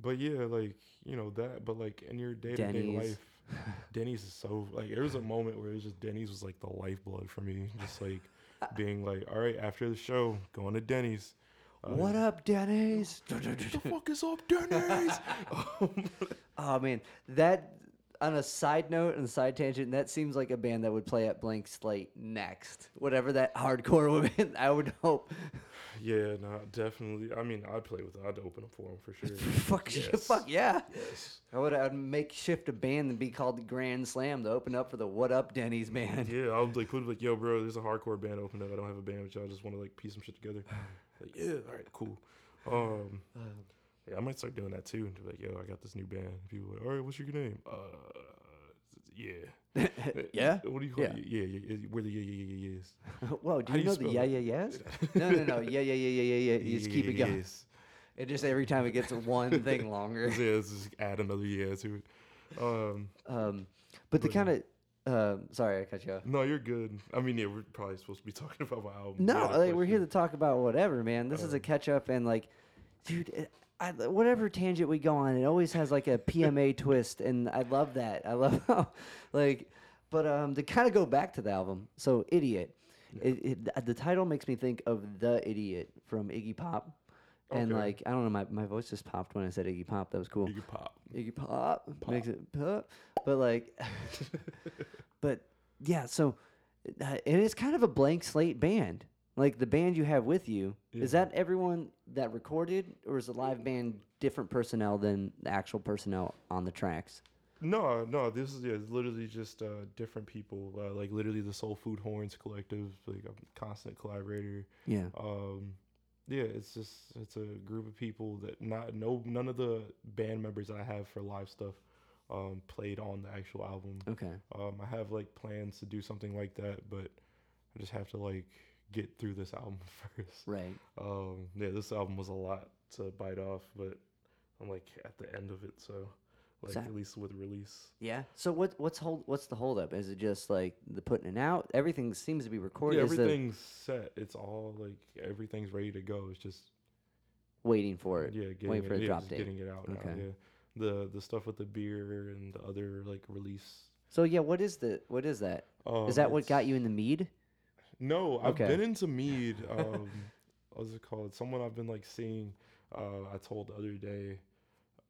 But yeah, like you know that. But like in your day to day life, Denny's is so like there was a moment where it was just Denny's was like the lifeblood for me. Just like being like, all right, after the show, going to Denny's. Uh, What up, Denny's? What the fuck is up, Denny's? Um, Oh man, that. On a side note and side tangent, that seems like a band that would play at Blank Slate next. Whatever that hardcore would be, I would hope. yeah, no, definitely. I mean, I'd play with it. I'd open up for them for sure. fuck, Yes. fuck yeah. yes. I would. I'd make shift a band and be called the Grand Slam to open up for the What Up Denny's band. Yeah, I would like put like, yo, bro, there's a hardcore band open up. I don't have a band, but y'all just want to like piece some shit together. Like, yeah, all right, cool. Um, yeah, I might start doing that too. And be like, yo, I got this new band. People are like, all right, what's your name? Uh, yeah. yeah. What do you call Yeah. it? Yeah, yeah, yeah. Where the yeah, yeah, yeah, yeah. Whoa, do you you know the yeah, yeah, yes? No, no, no. Yeah, yeah, yeah, yeah, yeah, yeah. You just keep it going. Yes. It just every time it gets one thing longer. Yeah, let's just add another yeah to it. Um, Um, but the kind of. Uh, sorry, I cut you off. no, you're good. I mean, yeah, we're probably supposed to be talking about my album. No, You had a like, we're here to talk about whatever, man. This is a Um, catch up, and like, dude, it, I, whatever tangent we go on, it always has like a PMA twist, and I love that. I love how, like, but um, to kind of go back to the album, so idiot. It, it, the title makes me think of the idiot from Iggy Pop, and Okay. like I don't know, my, my voice just popped when I said Iggy Pop. That was cool. Iggy pop. Iggy Pop, Pop. makes it pop, but like, but yeah. So, uh, and it's kind of a blank slate band. Like the band you have with you, is that everyone that recorded, or is the live band different personnel than the actual personnel on the tracks? No, no. This is yeah, it's literally just uh, different people. Uh, like literally the Soul Food Horns Collective, like a constant collaborator. Yeah. Um, yeah, it's just it's a group of people that not no none of the band members I have for live stuff um, played on the actual album. Okay. Um, I have like plans to do something like that, but I just have to like get through this album first. Right. Um, yeah, this album was a lot to bite off, but I'm like at the end of it, so like at least with release. Yeah. So what what's hold what's the holdup? Is it just like the putting it out? Everything seems to be recorded. Yeah, Is the everything's set. It's all like everything's ready to go. It's just waiting for it. yeah, getting waiting for it, the yeah, drop date. getting it out now. Okay. Yeah, the the stuff with the beer and the other like release. So yeah, what is the what is that? Um, Is that what got you in the mead? No, I've Okay. been into mead. Um, what's it called? Someone I've been like seeing. Uh, I told the other day.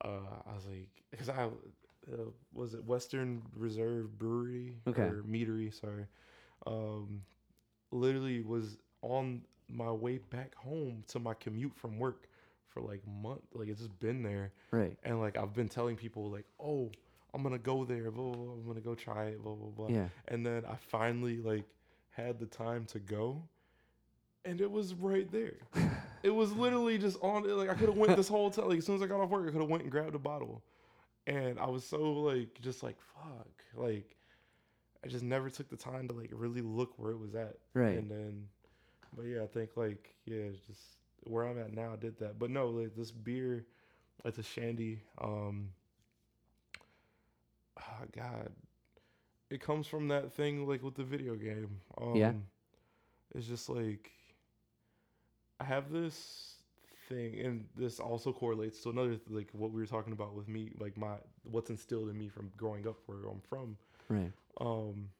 Uh, I was like, because I uh, was it Western Reserve Brewery Okay. or Meadery? Sorry. Um, literally was on my way back home to my commute from work for like month. Like it's just been there, Right. and like I've been telling people like, oh, I'm gonna go there. Blah, blah, blah, I'm gonna go try it. Blah blah blah. Yeah. And then I finally like had the time to go, and it was right there. it was literally just on. It. Like I could have went this whole time. Like as soon as I got off work, I could have went and grabbed a bottle, and I was so like just like fuck. Like I just never took the time to like really look where it was at. Right. And then, but yeah, I think like yeah, just where I'm at now. I did that, but no, like this beer, it's a shandy. Um. ah, God, it comes from that thing like with the video game. Um, Yeah. It's just like I have this thing, and this also correlates to another like what we were talking about with me, like my what's instilled in me from growing up where I'm from Right. um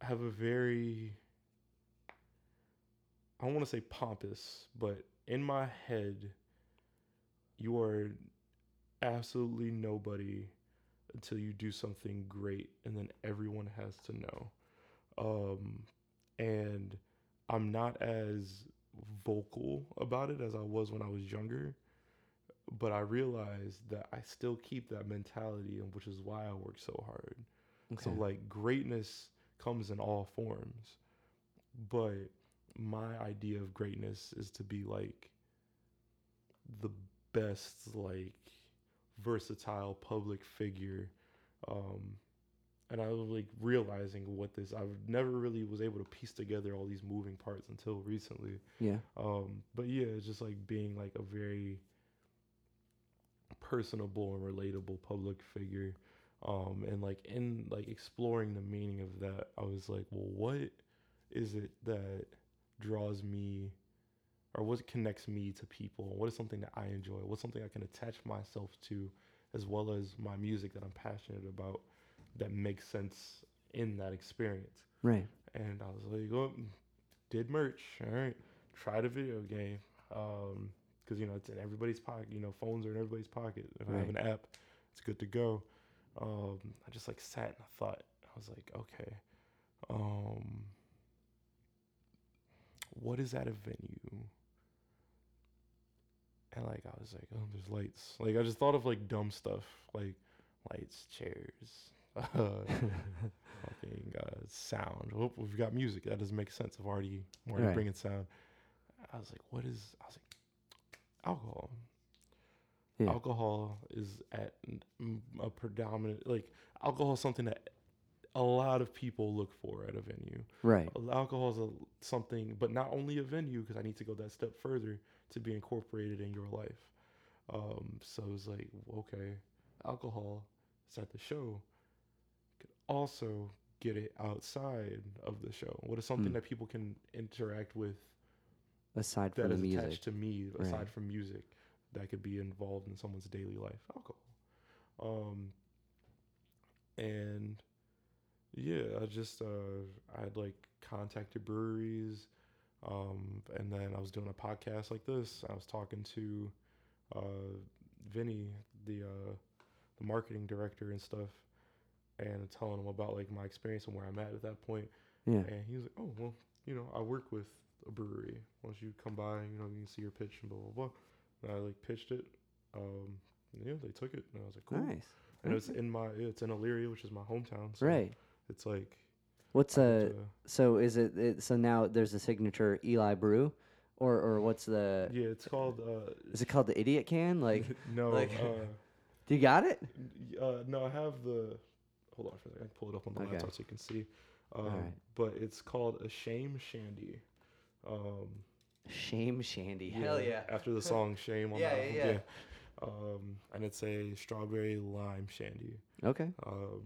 I have a very I don't want to say pompous, but in my head you are absolutely nobody until you do something great and then everyone has to know. Um and I'm not as vocal about it as I was when I was younger, but I realize that I still keep that mentality and which is why I work so hard. Okay. So like greatness comes in all forms. But my idea of greatness is to be like the best like versatile public figure um and I was like realizing what this I never really was able to piece together all these moving parts until recently. yeah. Um, but yeah, it's just like being like a very personable and relatable public figure. Um, and like in like exploring the meaning of that, I was like, well, what is it that draws me or what connects me to people? What is something that I enjoy? What's something I can attach myself to as well as my music that I'm passionate about that makes sense in that experience? Right. And I was like, oh, did merch. All right. Tried a video game. Um, because you know it's in everybody's pocket. You know, phones are in everybody's pocket. If I have an app, it's good to go. Um, I just like sat and I thought. I was like, okay, um, what is at a venue? And like I was like, oh, there's lights. Like I just thought of like dumb stuff, like lights, chairs, uh, fucking uh, sound. Oh, we've got music. That doesn't make sense. I've already, I'm already Right. bringing sound. I was like, what is? I was like, alcohol. Yeah. Alcohol is at a predominant like alcohol is something that a lot of people look for at a venue. Right. Alcohol is a, something, but not only a venue because I need to go that step further to be incorporated in your life. Um, so it's like, okay, alcohol is at the show. You Could also get it outside of the show. What is something Mm. that people can interact with Aside that from the music. attached to me aside Right. from music that could be involved in someone's daily life alcohol um and yeah i just uh i had like contacted breweries um and then i was doing a podcast like this i was talking to uh vinny the uh the marketing director and stuff and telling him about like my experience and where i'm at at that point Yeah. and he was like, "Oh well, you know, I work with a brewery. Once you come by, you know, you can see your pitch and blah blah blah." And I like pitched it. Um, yeah, they took it, and I was like, "Cool." Nice. and it's in my it's in Elyria, which is my hometown. So Right. It's like What's to- so is it, it so now there's a signature Eli brew or or what's the yeah, it's called uh is it called the idiot can? Like no like- uh, do you got it? uh no I have the hold on for a second I can pull it up on the Okay. laptop so you can see. Um, but it's called a shame shandy. Um Shame Shandy. Hell yeah. After the song Shame on Yeah, the yeah, yeah. Um and it's a strawberry lime shandy. Okay. Um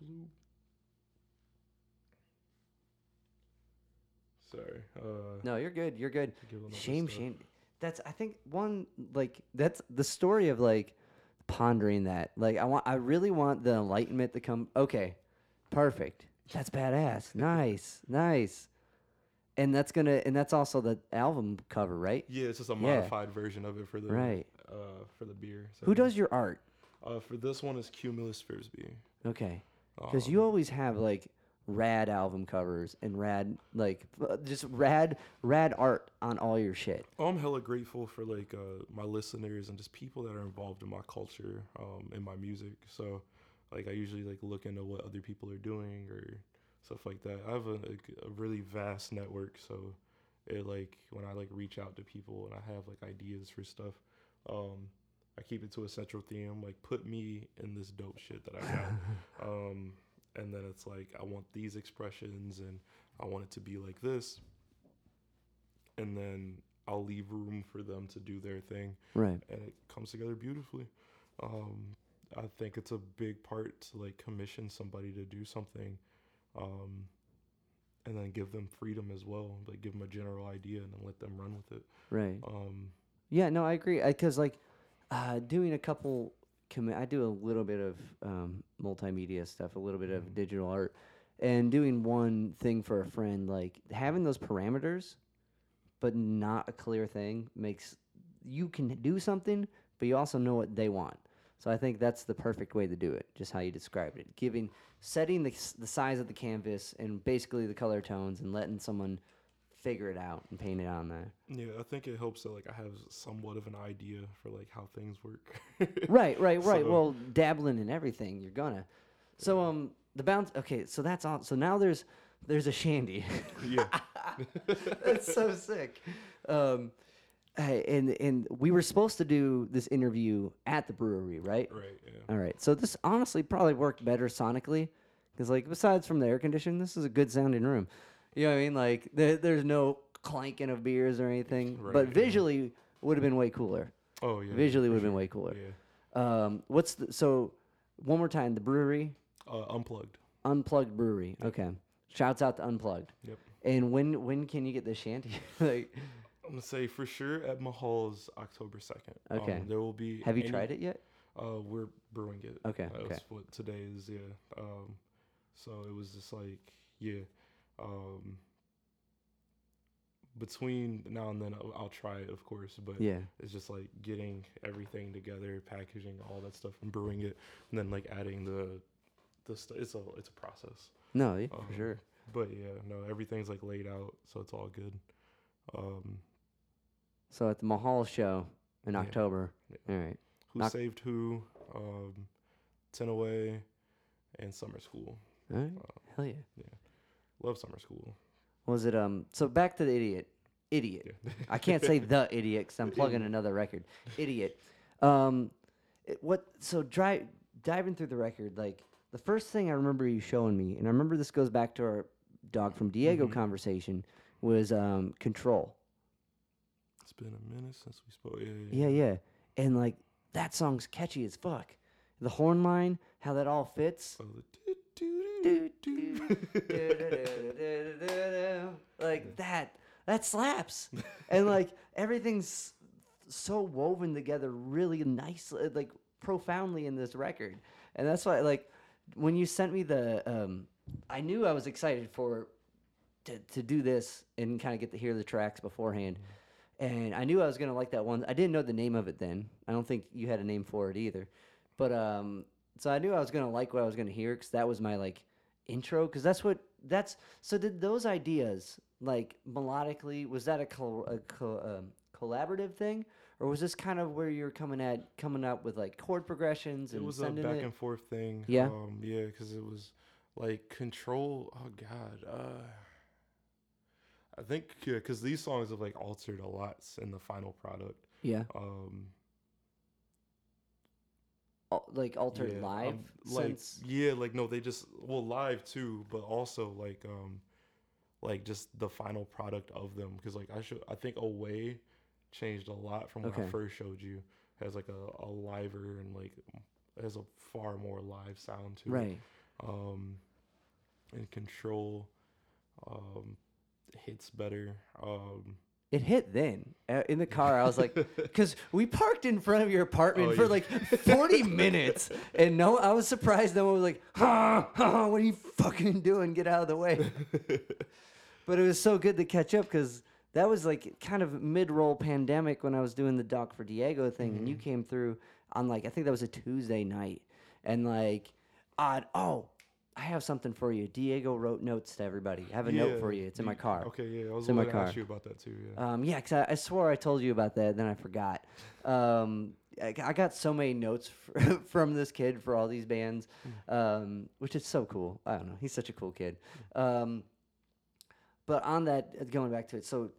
blue Sorry. Uh No, you're good. You're good. Shame, Shame That's I think one like that's the story of like pondering that. Like I want I really want the enlightenment to come okay. Perfect. That's badass. Nice. Nice. And that's gonna and that's also the album cover, right? Yeah, it's just a Yeah. modified version of it for the Right. uh for the beer. So. Who does your art? Uh, for this one is Cumulus Frisbee. Okay. Because Um, you always have like rad album covers and rad like uh, just rad rad art on all your shit. I'm hella grateful for like uh, my listeners and just people that are involved in my culture, um, in my music. So, like, I usually like look into what other people are doing or stuff like that. I have a, like, a really vast network, so it like when I like reach out to people and I have like ideas for stuff, um, I keep it to a central theme. Like, put me in this dope shit that I got. um, and then it's like I want these expressions and I want it to be like this and then I'll leave room for them to do their thing, Right. and it comes together beautifully. Um, I think it's a big part to like commission somebody to do something, um, and then give them freedom as well. Like give them a general idea and then let them run with it. Right. Um, Yeah, no, I agree. Because like uh, doing a couple, commi- I do a little bit of um, multimedia stuff, a little bit of Mhm. digital art, and doing one thing for a friend, like having those parameters, but not a clear thing, makes you can do something, but you also know what they want. So I think that's the perfect way to do it, just how you described it, giving, setting the the size of the canvas and basically the color tones, and letting someone figure it out and paint it on there. yeah, I think it helps that like I have somewhat of an idea for like how things work. right, right, right. So- well, dabbling in everything, you're gonna. So um, the bounce. Okay, so that's all. So now there's there's a shandy. yeah, that's so sick. Um, hey, and and we were supposed to do this interview at the brewery, right? right. Yeah. All right. So this honestly probably worked better sonically, because like besides from the air conditioning, this is a good sounding room. You know what I mean? Like there, there's no clanking of beers or anything, Right, but yeah. visually would have been way cooler. Oh yeah. Visually would have been way cooler. Yeah. Um, what's the so? One more time, the brewery, Uh, unplugged. Unplugged Brewery. Okay, shouts out to Unplugged. Yep. And when when can you get the shandy? like, I'm gonna say for sure at Mahall's October second. Okay. Um, there will be. have you any- tried it yet? Uh, we're brewing it. Okay, That's okay. what today is. Yeah. Um, so it was just like yeah. Um, between now and then, I'll, I'll try it, of course. But Yeah. it's just like getting everything together, packaging all that stuff, and brewing it, and then like adding the, the st- It's a it's a process. No, yeah, Um, for sure. But yeah, no, everything's like laid out, so it's all good. Um, So at the Mahall show in Yeah. October. Yeah. All right. who saved who? Um, ten away, and summer school. All right. Uh, Hell yeah. yeah. Love summer school. Was it um? So back to the idiot. Idiot. Yeah. I can't say the idiot because I'm plugging another record. Idiot. Um, it, what? So dri- diving through the record, like the first thing I remember you showing me, and I remember this goes back to our dog from Diego Mhm. conversation, was um control. It's been a minute since we spoke. Yeah, yeah. Yeah, yeah. And like that song's catchy as fuck. The horn line, how that all fits. Oh, the doo- doo- Do, doo- doo. like that that slaps. And like everything's so woven together really nicely like profoundly in this record. And that's why like when you sent me the um i knew i was excited for to, to do this and kind of get to hear the tracks beforehand. And i knew i was going to like that one. I didn't know the name of it then. I don't think you had a name for it either. But um so i knew i was going to like what i was going to hear because that was my like intro because that's what that's so did those ideas like melodically was that a, col- a co- um, collaborative thing, or was this kind of where you're coming at coming up with like chord progressions and It was a back it? and forth thing. Yeah? Um, yeah, because it was like control. Oh God. Uh, I think yeah, because these songs have like altered a lot in the final product. yeah, Um, like altered yeah, live um, like since. yeah, like no, they just well live too, but also like um, like just the final product of them because like I should I think Away changed a lot from when I first showed you. Has like a, a liver and like has a far more live sound to it. Um, and control um, hits better. Um, It hit then uh, in the car. I was like, because we parked in front of your apartment Oh, for yeah. like 40 minutes, and no, I was surprised. No one was like, ha, ha, what are you fucking doing? Get out of the way. but it was so good to catch up because that was like kind of mid-roll pandemic when I was doing the Doc for Diego thing, and you Mm-hmm. came through on like I think that was a Tuesday night, and like, odd. Oh, I have something for you. Diego wrote notes to everybody. I have a note for you. It's in my car. Okay, yeah, I was going to ask you about that too. Yeah. Um, yeah, 'cause I, I swore I told you about that, then I forgot. Um, I, I got so many notes fr- from this kid for all these bands, um, which is so cool. I don't know, he's such a cool kid. Um, but on that, uh, going back to it, so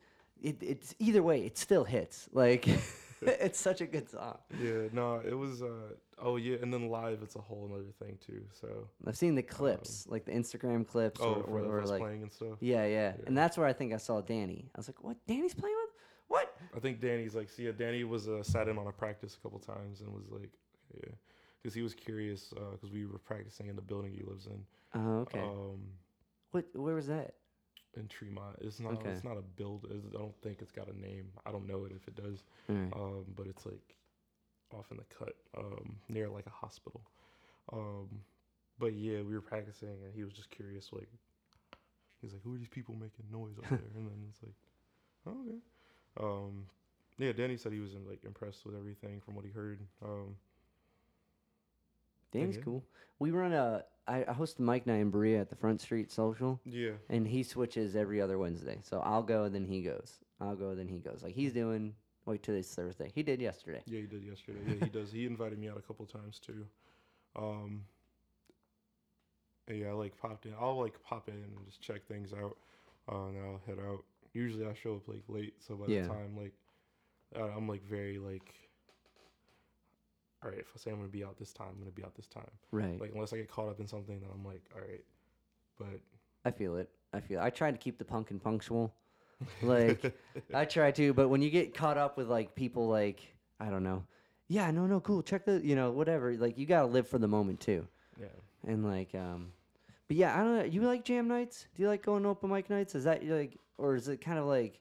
it, it's either way, it still hits. Like, it's such a good song. yeah, no, it was. Uh, oh yeah, and then live, it's a whole other thing too. So I've seen the clips, like the Instagram clips, oh, or, or, or like, playing and stuff. yeah, yeah, Yeah. and that's where I think I saw Danny. I was like, what? Danny's playing with? What? I think Danny's like, see, yeah, Danny was uh, sat in on a practice a couple times and was like, yeah, because he was curious because we were practicing in the building he lives in. Oh, okay. Um, what? Where was that? In Tremont. It's not. Okay. It's not a build. I don't think it's got a name. I don't know it if it does. Right. Um, but it's like off in the cut, um, near like a hospital. Um, but yeah, we were practicing, and he was just curious. Like, he's like, "Who are these people making noise up there?" and then it's like, oh, "Okay." Um, yeah, Danny said he was like impressed with everything from what he heard. Um, Danny's yeah. cool. We run a. I, I host the Mic Night in Berea at the Front Street Social, yeah, and he switches every other Wednesday. So I'll go, then he goes. I'll go, then he goes. Like he's doing. Wait till this Thursday. He did yesterday. yeah, he did yesterday. Yeah, he does. He invited me out a couple times too. Um, yeah, I like popped in. I'll like pop in and just check things out, uh, and I'll head out. Usually I show up like late, so by Yeah. the time like I'm like very like, all right, if I say I'm gonna be out this time, I'm gonna be out this time. Right. Like unless I get caught up in something, then I'm like, all right. But I feel it. I feel. I try to keep the pumpkin punctual. Like I try to, but when you get caught up with like people like I don't know. Yeah, no, no, cool. Check the, you know, whatever. Like you gotta live for the moment too. yeah, And like, um, but yeah, I don't know. You like jam nights? Do you like going to open mic nights? Is that like, or is it kind of like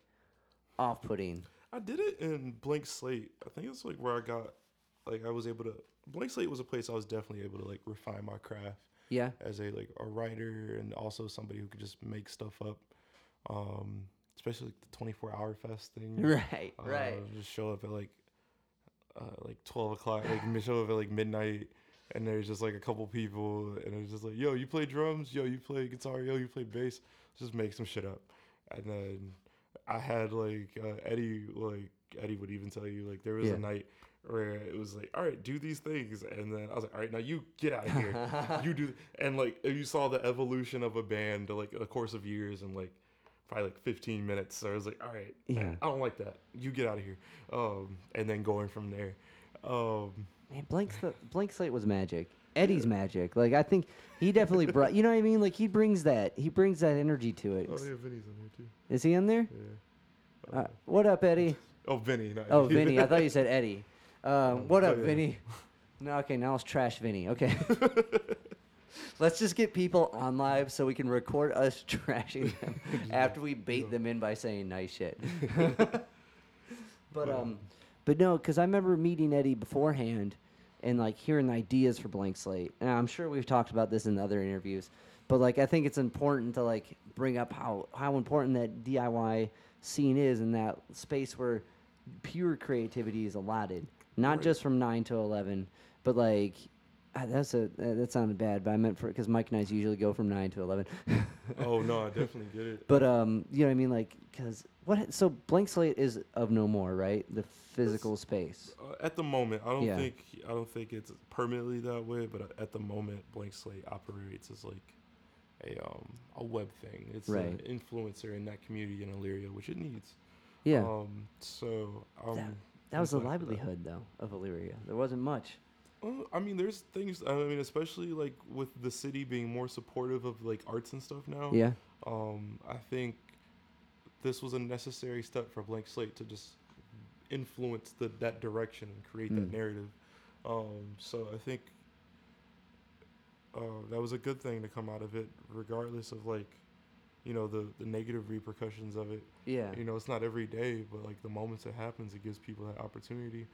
off-putting? I did it in Blank Slate. I think it's like where I got, like I was able to. Blank Slate was a place I was definitely able to like refine my craft. Yeah. as a like a writer and also somebody who could just make stuff up. Um, especially like the 24 hour fest thing. Right. Uh, Right. Just show up at like uh, like 12 o'clock, like show up at like midnight, and there's just like a couple people, and it's just like, yo, you play drums, yo, you play guitar, yo, you play bass. Just make some shit up, and then I had like uh, Eddie, like Eddie would even tell you like there was Yeah. a night where it was like, all right, do these things, and then I was like, all right, now you get out of here, you do, and like you saw the evolution of a band, like a course of years, and like probably like 15 minutes. So I was like, all right, Yeah. I don't like that. You get out of here. Um, and then going from there. Um, Man, blank blank slate was magic. Eddie's magic. Like I think he definitely brought. You know what I mean? Like he brings that. He brings that energy to it. oh yeah, Vinny's in here too. Is he in there? Yeah. Uh, what up, Eddie? oh, Vinny. Not Oh, Vinny. I thought you said Eddie. What Oh, up, yeah. Vinny? No, okay, now it's trash Vinny. Okay. Let's just get people on live so we can record us trashing them after we bait them in by saying nice shit. but um, but no, because I remember meeting Eddie beforehand and like hearing ideas for Blank Slate, and I'm sure we've talked about this in other interviews. But like, I think it's important to like bring up how how important that DIY scene is in that space where pure creativity is allotted, not just from nine to eleven, but like Ah, that's a uh, that sounded bad, but I meant for because Mike and I usually go from nine to eleven. oh no, I definitely get it. But um, you know what I mean, like, because what? So blank slate is of no more, right? The physical space. Uh, at the moment, I don't Yeah. think I don't think it's permanently that way. But uh, at the moment, Blank Slate operates as like a um a web thing. It's Right. an influencer in that community in Elyria, which it needs. Yeah, Um. So um. that was the that. livelihood though of Elyria. There wasn't much. Well, I mean, there's things. I mean, especially like with the city being more supportive of like arts and stuff now. Yeah, Um, I think this was a necessary step for Blank Slate to just influence the that direction and create that Mm. narrative. Um, so I think uh, that was a good thing to come out of it, regardless of like, you know, the the negative repercussions of it. yeah, You know, it's not every day, but like the moments it happens, it gives people that opportunity.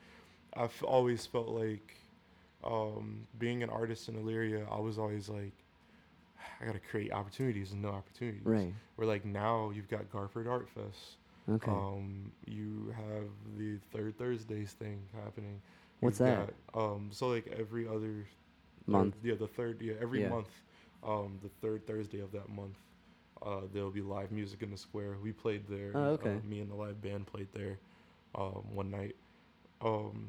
I've always felt like um, being an artist in Elyria, I was always like, I gotta create opportunities and no opportunities. right. Where like now you've got Garford Art Fest. Okay. Um, you have the Third Thursdays thing happening. What's You've that? got, um, so like every other third- Month. yeah, the third. Yeah, every Yeah. month. Um, the third Thursday of that month, uh, there'll be live music in the square. We played there. Oh, okay. Uh, me and the live band played there, um, one night. Um,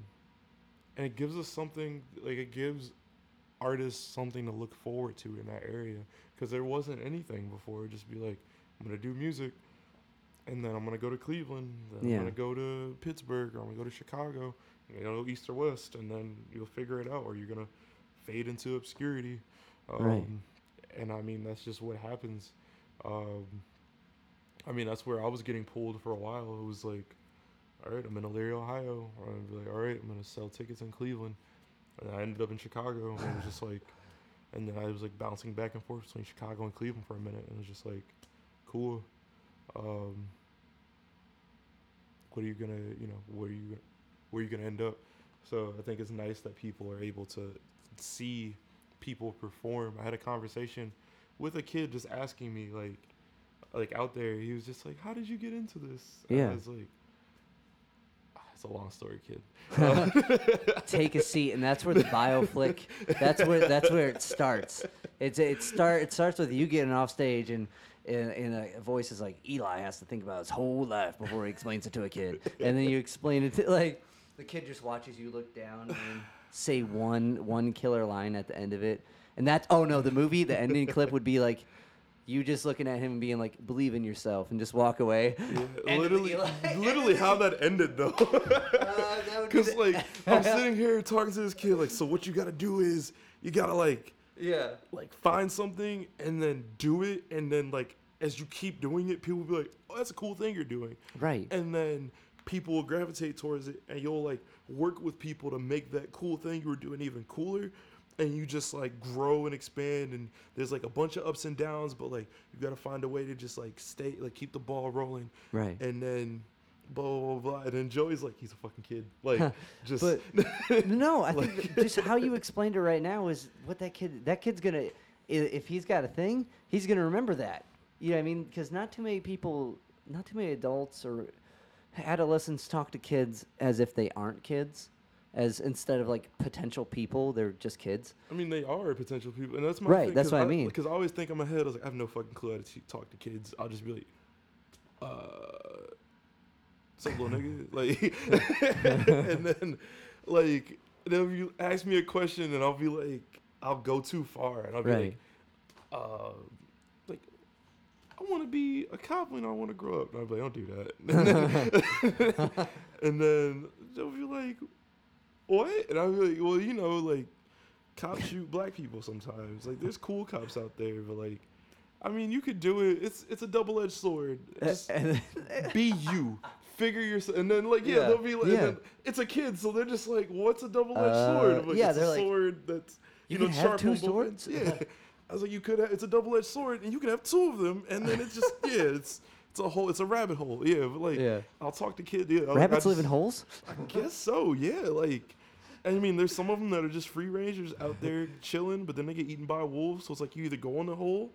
and it gives us something. Like it gives artists something to look forward to in that area because there wasn't anything before. It'd just be like, I'm gonna do music, and then I'm gonna go to Cleveland. Then Yeah. I'm gonna go to Pittsburgh. Or I'm gonna go to Chicago. You know, east or west, and then you'll figure it out, or you're gonna fade into obscurity. Um, Right. And I mean, that's just what happens. Um, I mean, that's where I was getting pulled for a while. It was like, all right, I'm in Elyria, Ohio. Or I'd be like, all right, I'm gonna sell tickets in Cleveland. And I ended up in Chicago. And it was just like, and then I was like bouncing back and forth between Chicago and Cleveland for a minute. And it was just like, cool. Um, what are you gonna, you know, where are you, where are you gonna end up? So I think it's nice that people are able to see people perform. I had a conversation with a kid just asking me like, like out there, he was just like, "How did you get into this?" And Yeah. I was like, "Ah, "It's a long story, kid." Uh, Take a seat, and that's where the bio flick. That's where that's where it starts. It's it start it starts with you getting off stage and. And, and a voice is like Eli has to think about his whole life before he explains it to a kid, and then you explain it to like the kid just watches you look down and say one one killer line at the end of it, and that's oh no the movie the ending clip would be like you just looking at him and being like believe in yourself and just walk away. Yeah, literally, literally how that ended though. Uh, that would be Cause the- like I'm sitting here talking to this kid, like, so what you gotta do is you gotta like yeah like find something and then do it, and then like as you keep doing it, people will be like, oh, that's a cool thing you're doing, right and then people will gravitate towards it, and you'll like work with people to make that cool thing you were doing even cooler. And you just like grow and expand, and there's like a bunch of ups and downs, but like you gotta find a way to just like stay, like keep the ball rolling right. and then blah blah blah. And then Joey's like, he's a fucking kid. Like, just But no, I think just how you explained it right now is what that kid. That kid's gonna, if he's got a thing, he's gonna remember that. You know what I mean? Because not too many people, not too many adults or adolescents talk to kids as if they aren't kids, as instead of like potential people, they're just kids. I mean, they are potential people, and that's my Right, thing, that's what I mean. Because I always think in my head, I was like, I have no fucking clue how to talk to kids. I'll just be like, uh, some little nigga, like, and then like, then if you ask me a question, and I'll be like, I'll go too far, and I'll be Right. like, uh, like. I want to be a cop when I want to grow up. And I'll be like, don't do that. And then, and then they'll be like, what? And I'm like, well, you know, like, cops shoot black people sometimes. Like, there's cool cops out there, but like, I mean, you could do it. It's it's a double edged sword. Just be you. Figure yourself, and then like yeah, Yeah, they'll be like, yeah. it's a kid, so they're just like, what's a double edged Uh, sword? Like, yeah, it's they're a like, sword that's "You you, can know sharp two swords?" Yeah, I was like, you could. Have, it's a double edged sword, and you can have two of them, and then it's just yeah, it's it's a hole. it's a rabbit hole. Yeah, but like Yeah. I'll talk to kids. Yeah, Rabbits live just- in holes. I guess so. Yeah, like. I mean, there's some of them that are just free rangers out there chilling, but then they get eaten by wolves. So it's like you either go in the hole,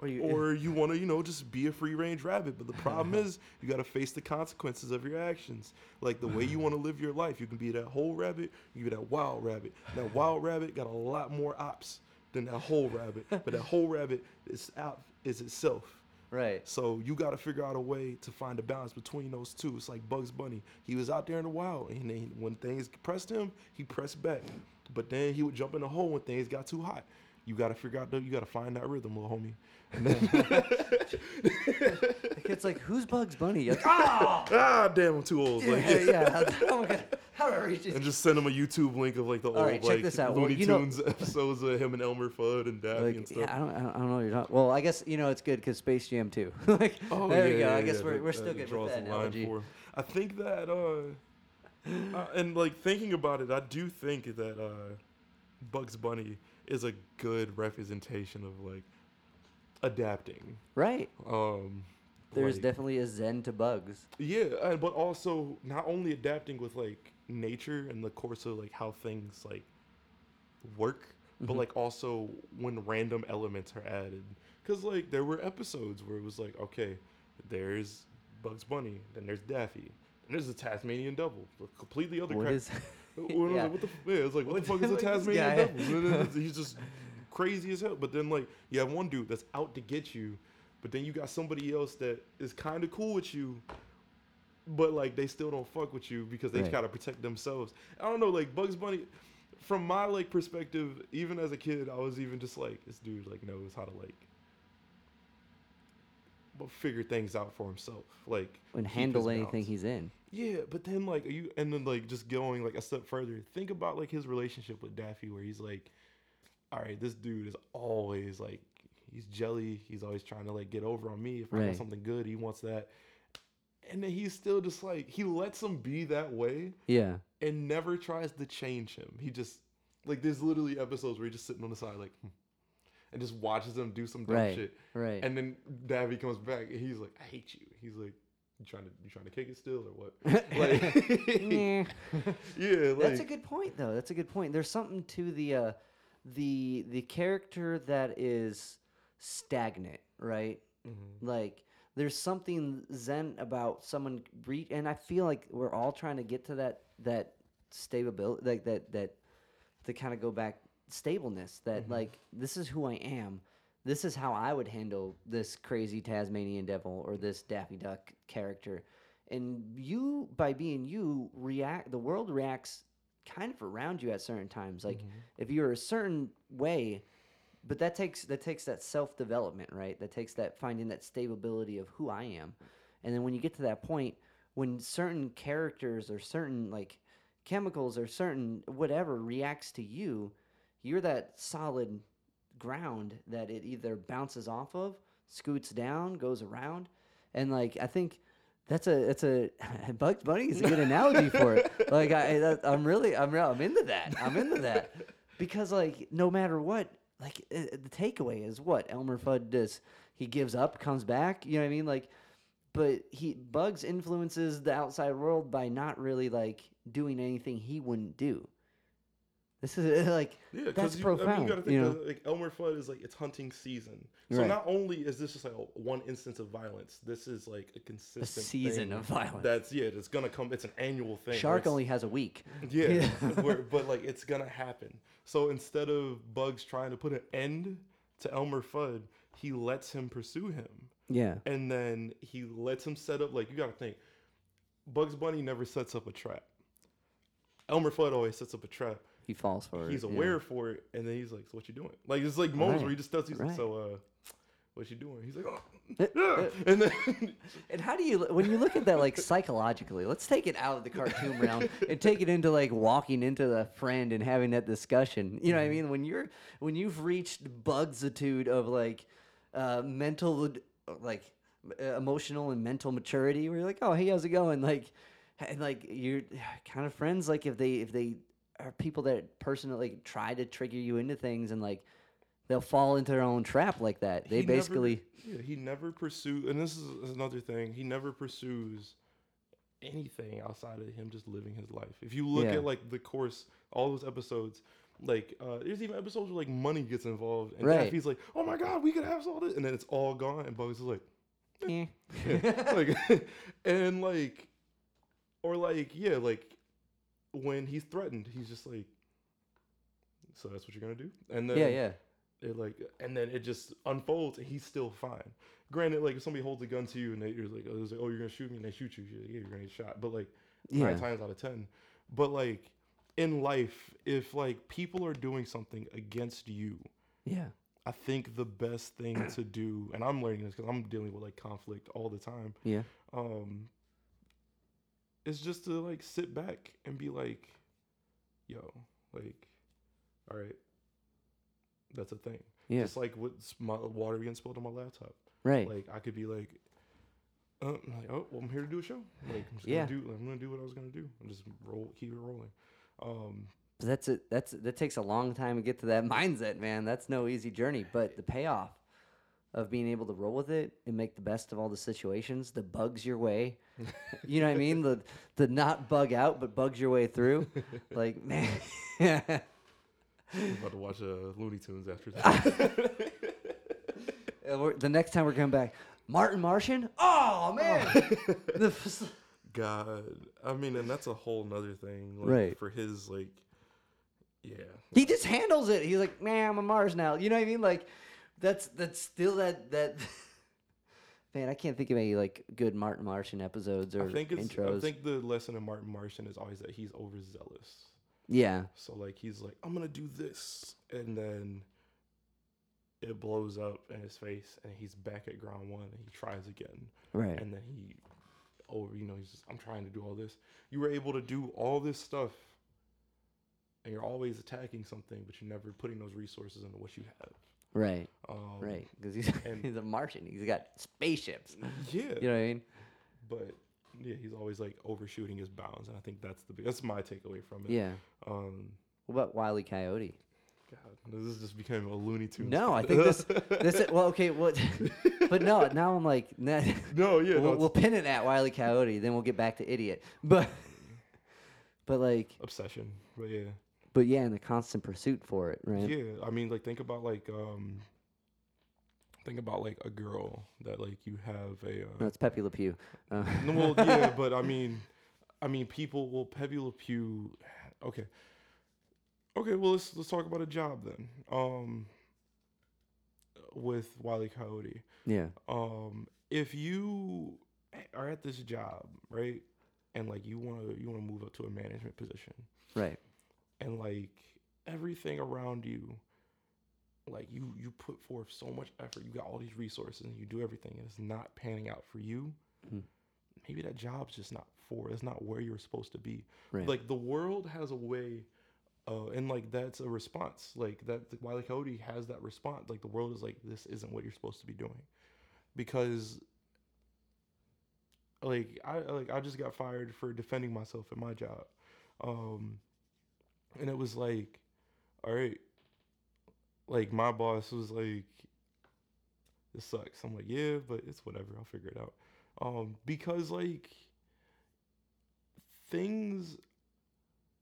Or you- or you want to, you know, just be a free range rabbit. But the problem is, you got to face the consequences of your actions. Like the way you want to live your life. You can be that whole rabbit, you can be that wild rabbit. That wild rabbit got a lot more ops than that whole rabbit. But that whole rabbit is out is itself. Right. So you got to figure out a way to find a balance between those two. It's like Bugs Bunny. He was out there in the wild, and then when things pressed him, he pressed back. But then he would jump in the hole when things got too hot. You got to figure out. the- You got to find that rhythm, little homie. And then, The kid's like, "Who's Bugs Bunny?" You're like, ah, ah, damn, I'm too old. Like, yeah, yeah. Oh my god. How are you just and just send him a YouTube link of like the old right, like this out. Well, Looney know- Tunes episodes of him and Elmer Fudd and Daffy like, and stuff. yeah, I don't, I don't, I don't know you're not. Well, I guess you know it's good because Space Jam too. like, Oh, there yeah, we go. yeah, I guess yeah, we're, that- we're still that good draws with that line analogy. for him. I think that, uh, uh, and like thinking about it, I do think that uh, Bugs Bunny is a good representation of like adapting. Right. Um, There's like- definitely a zen to bugs. yeah, but also not only adapting with like nature and the course of like how things like work, but Mhm. like also when random elements are added. Cause like there were episodes where it was like, okay, there's Bugs Bunny, then there's Daffy, and there's a Tasmanian Devil, a completely other. What cra- is? What, yeah. what the? f- Yeah, it's like what, What the fuck is a fuck is this Tasmanian? Devil? And then it's- He's just crazy as hell. But then like you have one dude that's out to get you, but then you got somebody else that is kind of cool with you, but like they still don't fuck with you because they Right. gotta protect themselves. I don't know, like Bugs Bunny. From my like perspective, even as a kid, I was even just like this dude like knows how to like. Figure things out for himself, like And handle anything he's in. Yeah, but then like are you and then like just going like a step further, think about like his relationship with Daffy where he's like, All right, this dude is always like he's jelly, he's always trying to like get over on me. If I Right. got something good, he wants that. And then he's still just like he lets him be that way Yeah. and never tries to change him. He just like there's literally episodes where he's just sitting on the side like hmm, and just watches them do some dumb Right. shit. Right. And then Daffy comes back and he's like, I hate you. He's like, You trying to you trying to kick it still or what? Like. Yeah, like That's a good point, though. That's a good point. There's something to the uh, the the character that is stagnant, right? Mhm. Like there's something zen about someone re- and I feel like we're all trying to get to that that stability, like that that to kind of go back stableness. That Mhm. like this is who I am. This is how I would handle this crazy Tasmanian devil or this Daffy Duck character. And you, by being you, react. The world reacts kind of around you at certain times. Like Mhm. if you're a certain way, but that takes that takes that self development, right? That takes that finding that stability of who I am, and then when you get to that point, when certain characters or certain like chemicals or certain whatever reacts to you, you're that solid ground that it either bounces off of, scoots down, goes around, and like I think that's a that's a Bugs Bunny is a good analogy for it. Like I that, I'm really I'm real- I'm into that. I'm into that because like no matter what, like uh, the takeaway is what Elmer Fudd does. He gives up, comes back. You know what I mean? Like, but he Bugs influences the outside world by not really like doing anything he wouldn't do. This is like Yeah, That's you, I mean, you gotta think you know? that, like Elmer Fudd is like it's hunting season. So Right. not only is this just like a, one instance of violence, this is like a consistent a season of violence. That's yeah, it's gonna come. It's an annual thing. Shark only has a week. Yeah, where, but like it's gonna happen. So instead of Bugs trying to put an end to Elmer Fudd, he lets him pursue him, Yeah. and then he lets him set up. Like you gotta think, Bugs Bunny never sets up a trap. Elmer Fudd always sets up a trap. He falls for it. He's yeah. aware for it, and then he's like, "So what you doing?" Like it's like moments where he just does. He's like, "So uh, what you doing?" He's like, "Oh, Uh, yeah," uh, and then And how do you, when you look at that like psychologically, let's take it out of the cartoon realm and take it into like walking into the friend and having that discussion. You know what I mean? When you're, when you've reached bugsitude of like uh, mental, like uh, emotional and mental maturity, where you're like, oh, hey, how's it going? Like, and like you're kind of friends. Like if they, if they are people that personally try to trigger you into things and like they'll fall into their own trap like that. They he never- basically, yeah, he never pursues, and this is another thing. He never pursues anything outside of him just living his life. If you look Yeah. at like the course, all those episodes, Like uh, there's even episodes where like money gets involved, and Right. Daffy's like, "Oh my god, we could have all this," and then it's all gone, and Bugs is like, Eh. like, and like, or like, yeah, like when he's threatened, he's just like, "So that's what you're gonna do?" And then yeah, yeah. it like, and then it just unfolds, and he's still fine. Granted, like if somebody holds a gun to you and they, you're like, oh, like, "Oh, you're gonna shoot me," and they shoot you, you're like, yeah, you're gonna get shot. But like Yeah. nine times out of ten. But like in life, if like people are doing something against you, Yeah. I think the best thing to do, and I'm learning this because I'm dealing with like conflict all the time, Yeah. um, is just to like sit back and be like, yo, like, all right, that's a thing. Yeah. Just like what's my water getting spilled on my laptop. Right. Like I could be like, uh, like, oh, well, I'm here to do a show. Like I'm just Yeah. gonna do, I'm gonna do what I was gonna do. and just roll, keep it rolling. Um, But that's it. That's that takes a long time to get to that mindset, man. That's no easy journey. But the payoff of being able to roll with it and make the best of all the situations, the bugs your way. you know what I mean? The the not bug out, but bugs your way through. like man, I'm about to watch uh, Looney Tunes after that. The next time we're coming back, Marvin Martian. Oh man, f- God, I mean, and that's a whole nother thing. Like, Right. For his like, yeah, he just handles it. He's like, man, I'm on Mars now. You know what I mean? Like, that's that's still that that. Man, I can't think of any like good Marvin Martian episodes or I think it's. intros. I think the lesson in Marvin Martian is always that he's overzealous. yeah, So like he's like, I'm gonna do this, and then it blows up in his face, and he's back at ground one, and he tries again, right. and then he, over, you know, he's just, I'm trying to do all this. You were able to do all this stuff, and you're always attacking something, but you're never putting those resources into what you have. Right, Um, right. Because he's and- he's a Martian. He's got spaceships. Yeah, You know what I mean? but yeah, he's always like overshooting his bounds, and I think that's the big, that's my takeaway from it. Yeah. Um, What about Wile E. Coyote? God, this is just became a Looney Tunes. No, I think this this is, well okay. What? but no, now I'm like, nah, no, yeah, we'll, it's we'll pin it at Wile E. Coyote. Then we'll get back to idiot. But but like obsession. But yeah, but yeah, in the constant pursuit for it, right? yeah. I mean, like think about like um, think about like a girl that like you have a. No, Uh, it's Pepe Le Pew. Uh, well, yeah, but I mean, I mean, people. Well, Pepe Le Pew. Okay. Okay, well let's let's talk about a job then. Um, with Wiley Coyote. yeah. um if you are at this job right and like you want to you want to move up to a management position Right. And like everything around you like you you put forth so much effort you got all these resources and you do everything and it's not panning out for you Mhm. maybe that job's just not for it's not where you're supposed to be Right. like the world has a way uh, and like that's a response like that Wiley Cody has that response like the world is like this isn't what you're supposed to be doing because like I like I just got fired for defending myself at my job um and it was like all right like my boss was like this sucks. I'm like yeah but it's whatever. I'll figure it out. Um because like things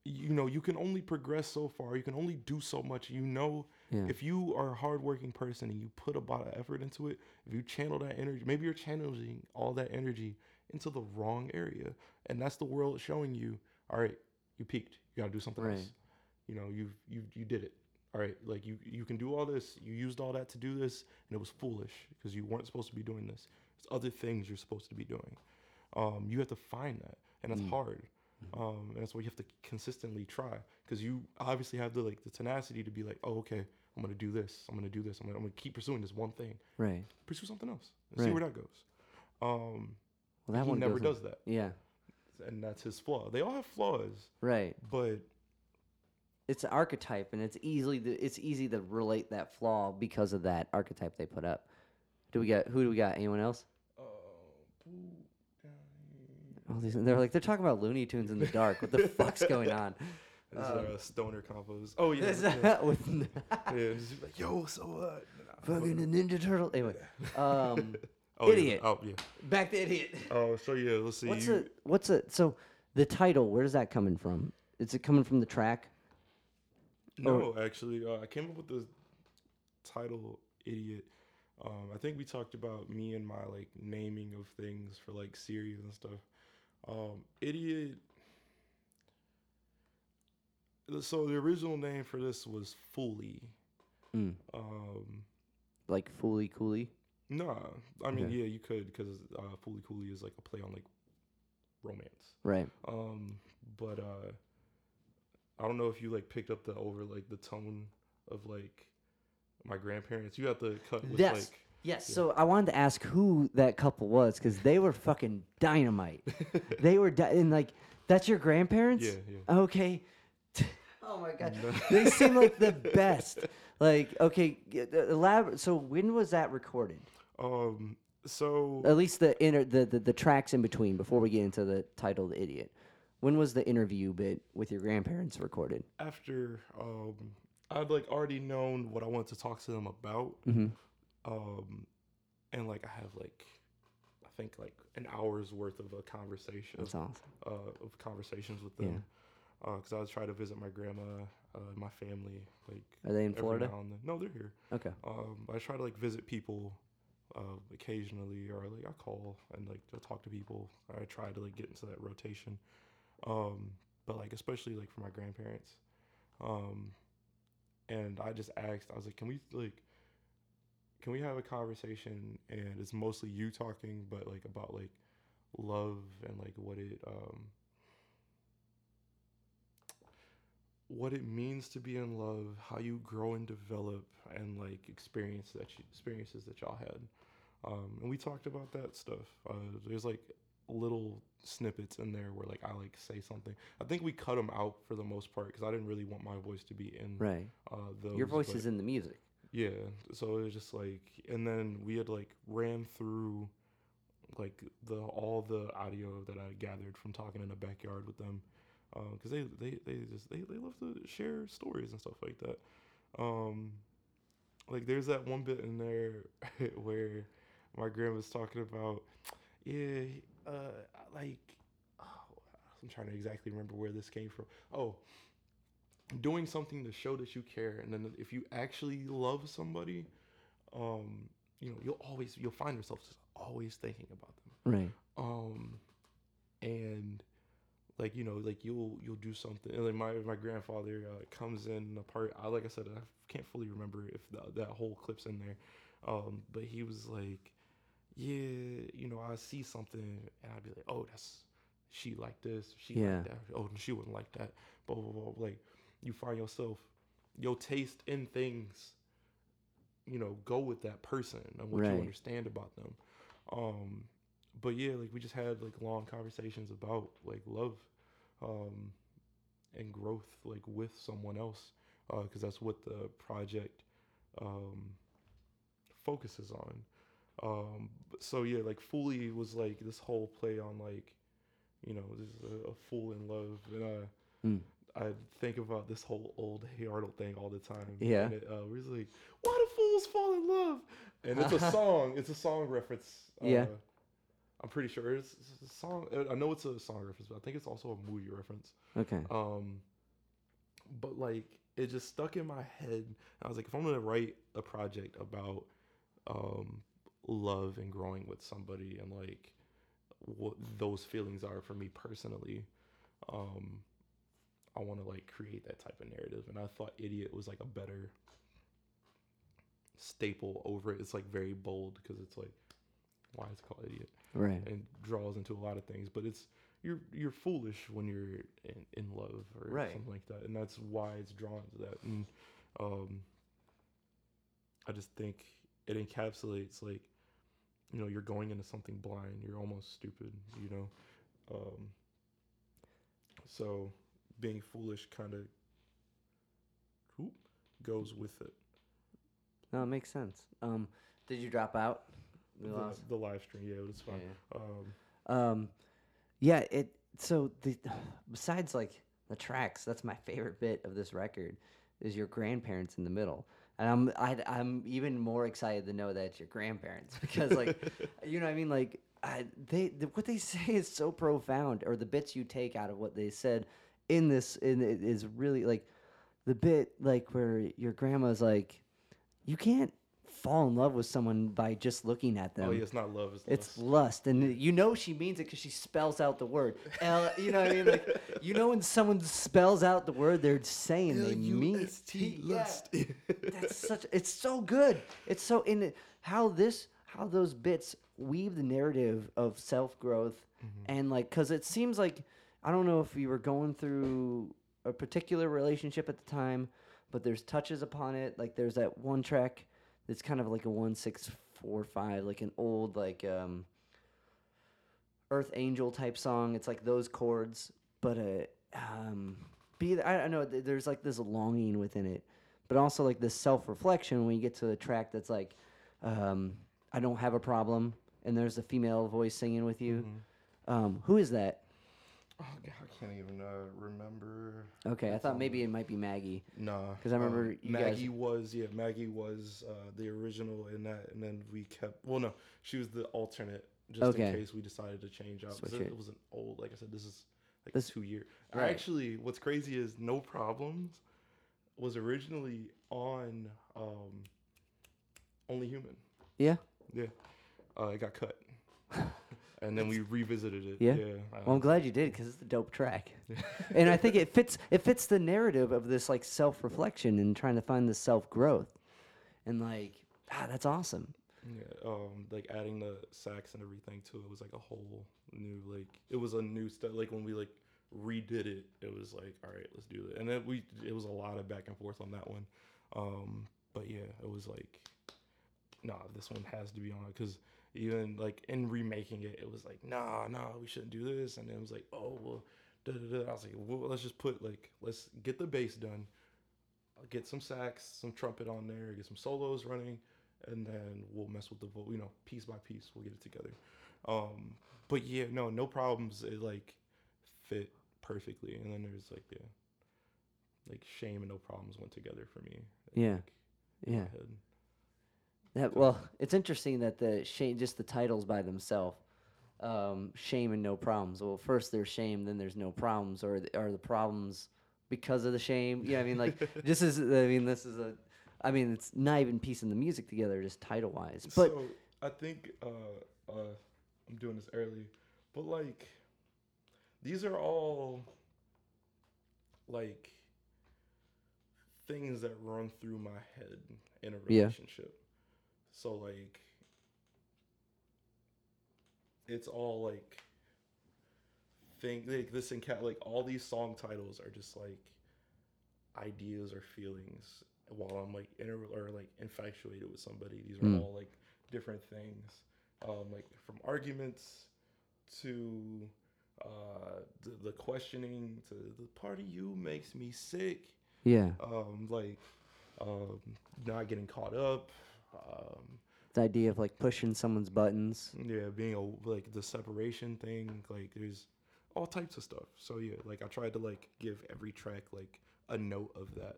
you know you can only progress so far. You can only do so much. You know Yeah. if you are a hardworking person and you put a lot of effort into it if you channel that energy maybe you're channeling all that energy into the wrong area. And that's the world showing you all right you peaked. You got to do something Right. else you know you you you did it. All right like you you can do all this you used all that to do this and it was foolish because you weren't supposed to be doing this. There's other things you're supposed to be doing. Um you have to find that and that's Mm. hard. Um and that's why you have to consistently try because you obviously have the like the tenacity to be like oh okay i'm gonna do this i'm gonna do this i'm gonna, I'm gonna keep pursuing this one thing. Right. pursue something else and see where that goes. Um Well, that he one never does that. Yeah. and that's his flaw. They all have flaws. Right. but It's an archetype, and it's easily the, it's easy to relate that flaw because of that archetype they put up. Do we got who do we got? Anyone else? Oh, All these, they're like they're talking about Looney Tunes in the dark. What the fuck's going on? This Um, is uh, stoner combos. Oh yeah, yeah. with yeah just like, yo, so what? fucking the Ninja Turtle. Anyway, um, oh, idiot. Yeah. Oh yeah. back to idiot. Oh, so yeah, let's see. What's you, a what's a so the title? Where's that coming from? Is it coming from the track? No, actually, uh, I came up with the title "Idiot." Um, I think we talked about me and my like naming of things for like series and stuff. Um, "Idiot." So the original name for this was "Fully." Mm. Um, Like Fooly Cooly. nah, I mean, Okay. yeah, you could because uh, "Fooly Cooly" is like a play on like romance. Right. Um, but uh, I don't know if you like picked up the over like the tone of like my grandparents. You have to cut with Yes. like Yes. Yeah. So I wanted to ask who that couple was because they were fucking dynamite. they were di- and like that's your grandparents. yeah, yeah. Okay. oh my god. they seem like the best. Like okay, g- elaborate. So when was that recorded? Um, so At least the inner the, the the tracks in between before we get into the title, the idiot. When was the interview bit with your grandparents recorded? after um, I'd like already known what I wanted to talk to them about. Mm-hmm. Um, and like I have like I think like an hour's worth of a conversation That's awesome. uh, of conversations with them. Because I was trying to visit my grandma, uh, my family, like Are they in Florida? now and then. No, they're here. Okay. Um, I try to like visit people uh, occasionally, or like I call and like to talk to people. I try to like get into that rotation. Um, but like especially like for my grandparents. Um, and I just asked, I was like, can we like, can we have a conversation? And it's mostly you talking, but like about like love and like what it um what it means to be in love, how you grow and develop, and like experience that you, experiences that y'all had. Um, and we talked about that stuff. Uh, there's like little snippets in there where like I like say something. I think we cut them out for the most part because I didn't really want my voice to be in Right. uh, those. Your voice is in the music. yeah. So it was just like, and then we had like ran through like the all the audio that I gathered from talking in the backyard with them, because they they they just they they love to share stories and stuff like that. Um, like there's that one bit in there where my grandma's talking about, yeah, uh, like, oh, I'm trying to exactly remember where this came from. Oh, doing something to show that you care and then if you actually love somebody um you know you'll always you'll find yourself just always thinking about them Right. um and like you know like you'll you'll do something and like my my grandfather uh, comes in a part I like I said I can't fully remember if the, that whole clip's in there um but he was like yeah you know I see something and I'd be like oh that's she like this she Yeah. like that oh she wouldn't like that blah blah blah like you find yourself your taste in things you know go with that person and what Right. you understand about them um but yeah like we just had like long conversations about like love um and growth like with someone else because that's what the project um focuses on um so yeah like fully was like this whole play on like you know this is a, a fool in love and uh Mm. I think about this whole old Hey Arnold thing all the time. Yeah. And it, uh, like, why do fools fall in love? And it's a song. It's a song reference. Uh, Yeah. I'm pretty sure it's, it's a song. uh, I know it's a song reference, but I think it's also a movie reference. Okay. Um, but like it just stuck in my head. I was like, if I'm gonna write a project about um love and growing with somebody and like what those feelings are for me personally, um, I want to like create that type of narrative. And I thought idiot was like a better staple over it. It's like very bold because it's like why is it called idiot? Right. and draws into a lot of things. But it's you're you're foolish when you're in, in love or Right. something like that, and that's why it's drawn to that. And um, I just think it encapsulates like you know you're going into something blind. You're almost stupid. You know, um, so being foolish kind of goes with it. No, it makes sense. Um, did you drop out? The, the live stream, yeah, it's fine. Yeah. Um, Um, yeah. It. So the besides like the tracks, that's my favorite bit of this record is your grandparents in the middle, and I'm I, I'm even more excited to know that it's your grandparents because like you know what I mean? Like I, they the, what they say is so profound or the bits you take out of what they said in this in it is really like the bit like where your grandma's like, you can't fall in love with someone by just looking at oh, them. Oh yeah, it's not love. It's, It's lust. and you know she means it because she spells out the word. L, you know what I mean? Like, you know when someone spells out the word, they're saying they mean. L-U-S-T, Yeah. That's such. It's so good. It's so in it, how this how those bits weave the narrative of self growth mm-hmm. and like because it seems like I don't know if you were going through a particular relationship at the time, but there's touches upon it. Like there's that one track that's kind of like a one six four five, like an old like um Earth Angel type song. It's like those chords, but uh, um, be I don't know. There's like this longing within it, but also like this self reflection when you get to the track that's like, um, I don't have a problem, and there's a female voice singing with you. Um, who is that? Oh god, I can't even uh, remember. Okay, I thought maybe it might be Maggie. Nah, because I remember you guys- Maggie was yeah, Maggie was uh, the original in that, and then we kept. Well, no, she was the alternate, just Okay. in case we decided to change out. it, it. it was an old, like I said, this is like This- two year. right. Actually, what's crazy is No Problems was originally on um, Only Human. Yeah. Yeah, uh, it got cut, and then we revisited it. Yeah? yeah. Well, I'm glad you did because it's a dope track, and I think it fits. It fits the narrative of this like self reflection and trying to find the self growth, and like ah, that's awesome. Yeah, um, like adding the sax and everything to it was like a whole new like it was a new stuff. Like when we like redid it, it was like all right, let's do it. And then we it was a lot of back and forth on that one. Um, but yeah, it was like, nah, this one has to be on because even like in remaking it, it was like nah, nah, we shouldn't do this. And then it was like oh well, da da da. I was like, well, let's just put like let's get the bass done. I'll get some sax, some trumpet on there, get some solos running, and then we'll mess with the vocal, you know, piece by piece, we'll get it together. Um, but yeah, no, no problems. It like fit perfectly, and then there's like yeah, like shame and no problems went together for me. Yeah. like, my Yeah. That, well, it's interesting that the shame, just the titles by themselves, um, shame and no problems. Well, first there's shame, then there's no problems, or th- are the problems because of the shame? Yeah, I mean, like this is. I mean, this is a. I mean, it's not even piecing the music together, just title wise. But so I think uh, uh, I'm doing this early, but like these are all like things that run through my head in a Yeah. So like it's all like thing like this and cat like all these song titles are just like ideas or feelings while I'm like in or like infatuated with somebody. These are Mm. all like different things, um, like from arguments to uh, the, the questioning to the part of you makes me sick. yeah, Um, like um, not getting caught up. Um, the idea of like pushing someone's buttons. yeah, being a like the separation thing. Like there's all types of stuff. So yeah, like I tried to like give every track like a note of that.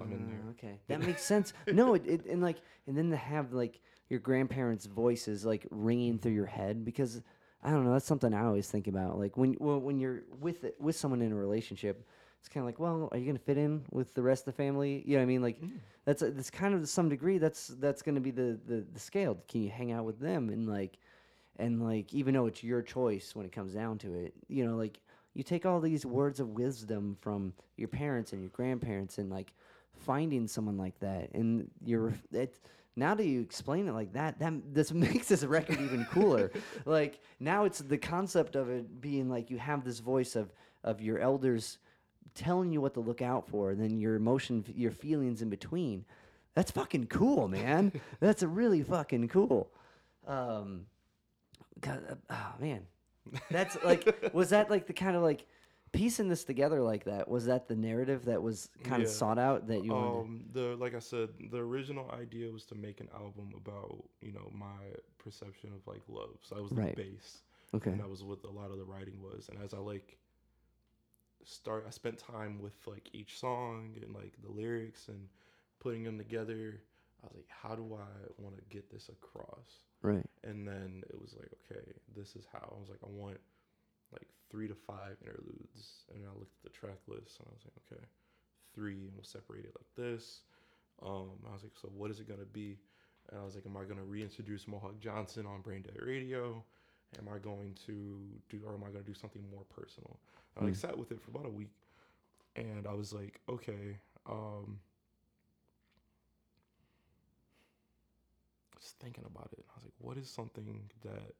I'm in there. Ah, Okay, that makes sense. No, it, it and like and then to have like your grandparents' voices like ringing through your head because I don't know. That's something I always think about. Like when well, when you're with it, with someone in a relationship, it's kind of like, well, are you gonna fit in with the rest of the family? You know what I mean? Like mm. that's a, that's kind of to some degree that's that's gonna be the, the the scale. Can you hang out with them and like and like even though it's your choice when it comes down to it, you know, like you take all these words of wisdom from your parents and your grandparents and like finding someone like that and you're it now that you explain it like that that this makes this record even cooler like now it's the concept of it being like you have this voice of of your elders telling you what to look out for and then your emotion your feelings in between that's fucking cool man that's really fucking cool um God, uh, oh man that's like was that like the kind of like piecing this together like that was that the narrative that was kind of Yeah. sought out that you wanted Um, the like I said, the original idea was to make an album about you know my perception of like love. So that was the Right. base, okay and that was what a lot of the writing was. And as I like start, I spent time with like each song and like the lyrics and putting them together. I was like, how do I want to get this across? right And then it was like, okay, this is how. I was like, I want like three to five interludes. And I looked at the track list and I was like, okay, three and we'll separate it like this. Um, I was like, so what is it gonna be? And I was like, am I gonna reintroduce Mohawk Johnson on Brain Dead Radio? Am I going to do, or am I gonna do something more personal? I like Mm. sat with it for about a week, and I was like, okay, um, just thinking about it. I was like, what is something that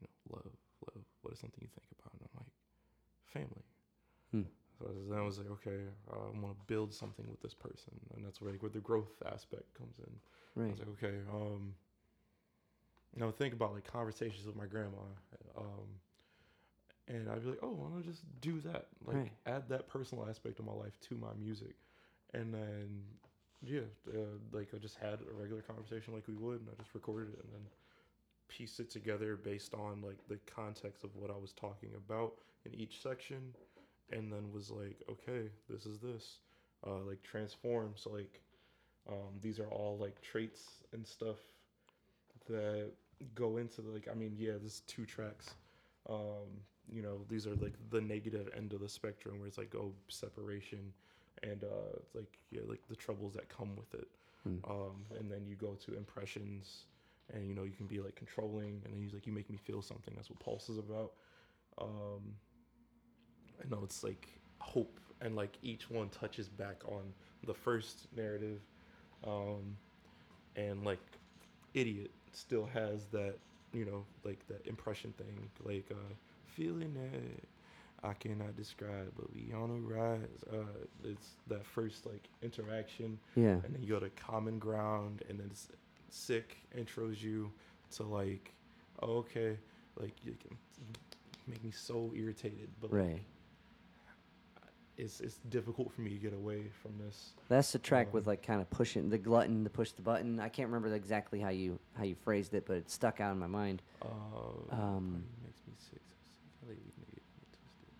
you know, love, love. What is something you think about? And I'm like, family. Hmm. So then I was like, okay, I want to build something with this person, and that's where like where the growth aspect comes in. I was like, okay, um, you know, think about like conversations with my grandma, um, and I'd be like, oh, why don't I just do that? Like, Right. add that personal aspect of my life to my music, and then, yeah, uh, like I just had a regular conversation like we would, and I just recorded it, and then pieced it together based on like the context of what I was talking about in each section, and then was like, okay, this is this, uh, like transform. So like, um, these are all like traits and stuff that go into like I mean, yeah, there's two tracks. Um, you know, these are like the negative end of the spectrum where it's like oh separation and uh it's like yeah, like the troubles that come with it. Hmm. Um, and then you go to impressions and you know, you can be like controlling and then he's like you make me feel something. That's what Pulse is about. Um I know it's like hope and like each one touches back on the first narrative. Um and like idiot still has that you know like that impression thing like uh feeling that i cannot describe but we on a rise uh it's that first like interaction Yeah. and then you go to common ground and then it's sick intros you to like oh, okay like you can make me so irritated but like, Right. it's it's difficult for me to get away from this That's the track with Um, like kind of pushing the glutton to push the button. I can't remember exactly how you how you phrased it, but it stuck out in my mind. Uh, Um, makes me sick. So sick. Like we nigga twisted.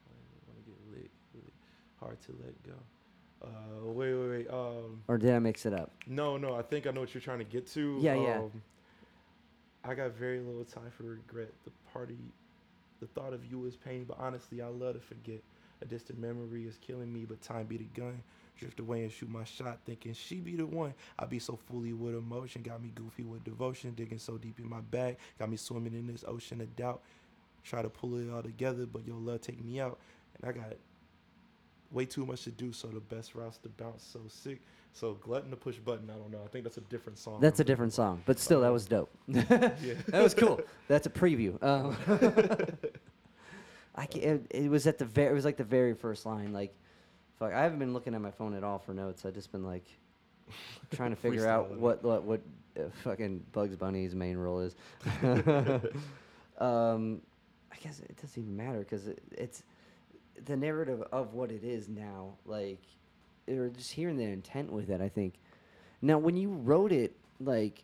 I want to get lit. Really hard to let go. Uh, wait, wait, wait. Um, Or did I mix it up? no, no. I think I know what you're trying to get to. Yeah, yeah. Um, I got very little time for regret. The party, the thought of you is pain, but honestly, I love to forget. A distant memory is killing me, but time be the gun. Drift away and shoot my shot, thinking she be the one. I be so fully with emotion, got me goofy with devotion, digging so deep in my bag, got me swimming in this ocean of doubt. Try to pull it all together, but your love take me out, and I got way too much to do. So the best routes to bounce so sick. So glutton to push button. I don't know. I think that's a different song. That's a different song, but still, that was dope. That was cool. That's a preview. Um, I ca it, it was at the very. It was like the very first line. Like, fuck. I haven't been looking at my phone at all for notes. I've just been like trying to figure out what what what uh, fucking Bugs Bunny's main role is. um, I guess it doesn't even matter because it, it's the narrative of what it is now. Like, or just hearing the intent with it. I think. Now, when you wrote it, like,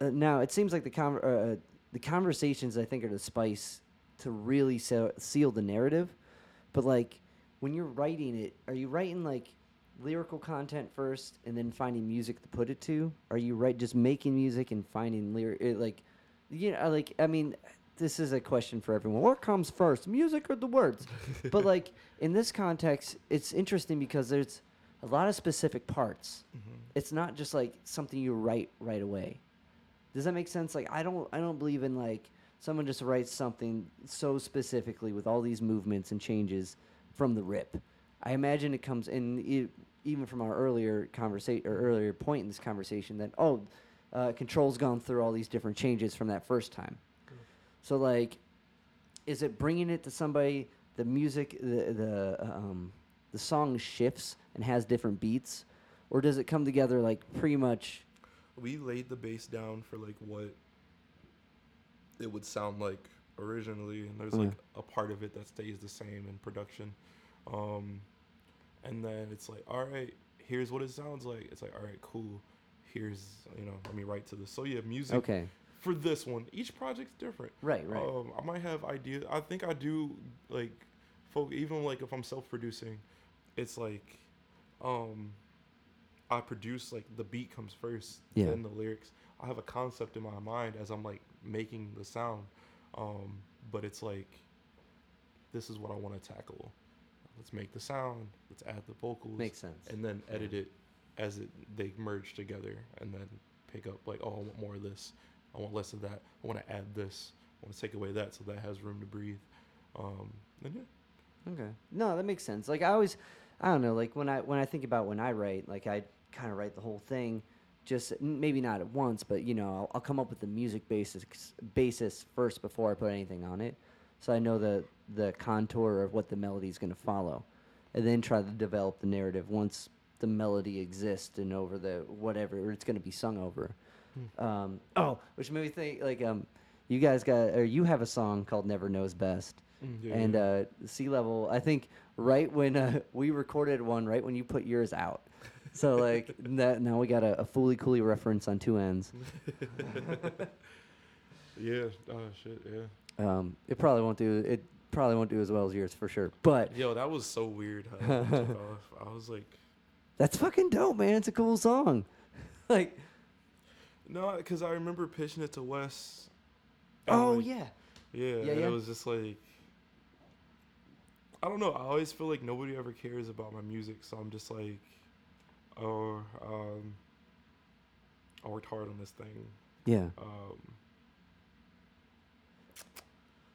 uh, now it seems like the con- uh, the conversations I think are the spice to really se- seal the narrative. But like, when you're writing it, are you writing like lyrical content first and then finding music to put it to? Are you right just making music and finding lyric uh, like, you know, like I mean, this is a question for everyone. What comes first, music or the words? but like in this context, it's interesting because there's a lot of specific parts Mhm. it's not just like something you write right away. Does that make sense? Like I don't I don't believe in like someone just writes something so specifically with all these movements and changes from the rip. I imagine it comes in e- even from our earlier conversation or earlier point in this conversation that oh, uh, control's gone through all these different changes from that first time. So like, is it bringing it to somebody? The music, the the um, the song shifts and has different beats, or does it come together like pretty much? we laid the bass down for like what it would sound like originally and there's like a part of it that stays the same in production. Um and then it's like all right here's what it sounds like. It's like all right cool. Here's you know let me write to this. So yeah music Okay, for this one each project's different right, right, um, I might have ideas. I think I do like, folk. Even like if I'm self-producing, it's like, um, I produce like the beat comes first, Yeah. then the lyrics. I have a concept in my mind as I'm like making the sound, um, but it's like, this is what I want to tackle. let's make the sound, let's add the vocals, Makes sense. and then edit it as it they merge together, and then pick up like, oh, I want more of this, I want less of that, I want to add this, I want to take away that, so that has room to breathe. Um, and yeah, Okay. No, that makes sense. Like I always, I don't know. Like when I when I think about when I write, like I kind of write the whole thing, just maybe not at once, but you know, I'll, I'll come up with the music basis basis first before I put anything on it, so I know the the contour of what the melody is going to follow, and then try to develop the narrative once the melody exists and over the whatever it's going to be sung over. Um, oh, which made me think like um, you guys got or you have a song called "Never Knows Best." Mm, yeah, and yeah. uh, sea level i think right when uh, we recorded one right when you put yours out so like that now we got a, a Fooly Cooly reference on two ends yeah, oh shit, yeah. um, it probably won't do it probably won't do as well as yours for sure but Yo, that was so weird. How that took off. I was like, that's fucking dope man it's a cool song like no, because I remember pitching it to Wes. oh like, yeah Yeah, Yeah, and yeah. it was just like I don't know. I always feel like nobody ever cares about my music, so I'm just like, oh, um, I worked hard on this thing. yeah Um,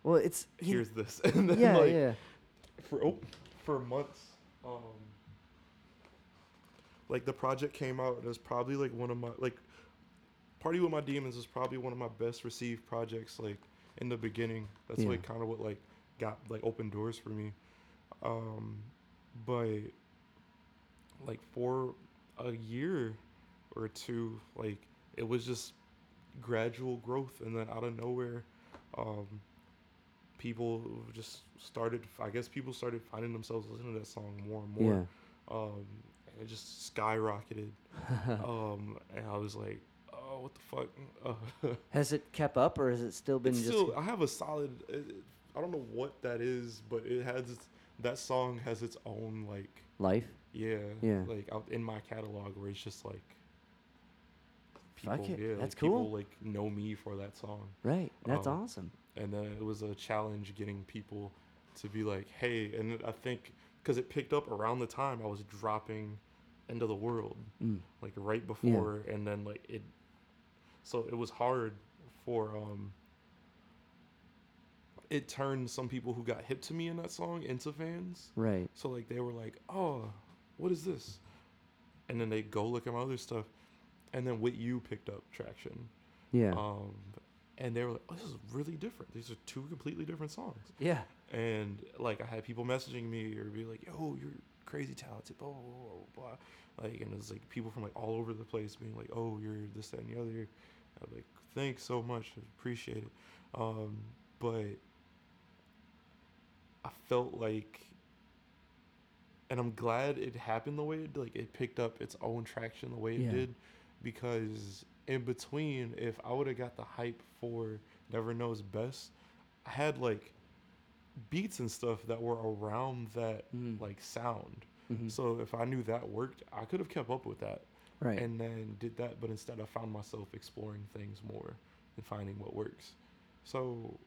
well it's you here's this, and then yeah like yeah for oh, for months, um, like the project came out, and it was probably like one of my like, Party with My Demons was probably one of my best received projects like in the beginning. That's Yeah. like kind of what like got like open doors for me. Um, but like for a year or two, like it was just gradual growth, and then out of nowhere, um, people just started. I guess people started finding themselves listening to that song more and more. yeah Um, and it just skyrocketed. um, and I was like, oh, what the fuck? Uh, has it kept up or has it still been just still, I have a solid. It, I don't know what that is, but it has that song has its own like life yeah Yeah. like out in my catalog where it's just like Fuck people it, yeah that's like, people cool. like know me for that song right that's Um, awesome and then it was a challenge getting people to be like hey and I think because it picked up around the time I was dropping into the world mm. like right before and then like it so it was hard for um it turned some people who got hip to me in that song into fans. Right. So like they were like oh what is this? And then they go look at my other stuff and then with you picked up traction. Yeah. Um and they were like oh this is really different. These are two completely different songs. Yeah. And like I had people messaging me or be like, "Yo, you're crazy talented," blah blah blah, blah. like, and it's like people from like all over the place being like, "Oh, you're this, that, and the other." I'm like, "Thanks so much, I appreciate it," um, but I felt like, and I'm glad it happened the way it like it picked up its own traction the way it Yeah. did, because in between, if I would have got the hype for Never Knows Best, I had like beats and stuff that were around that Mhm. like sound. Mhm. So if I knew that worked, I could have kept up with that right and then did that. But instead, I found myself exploring things more and finding what works. So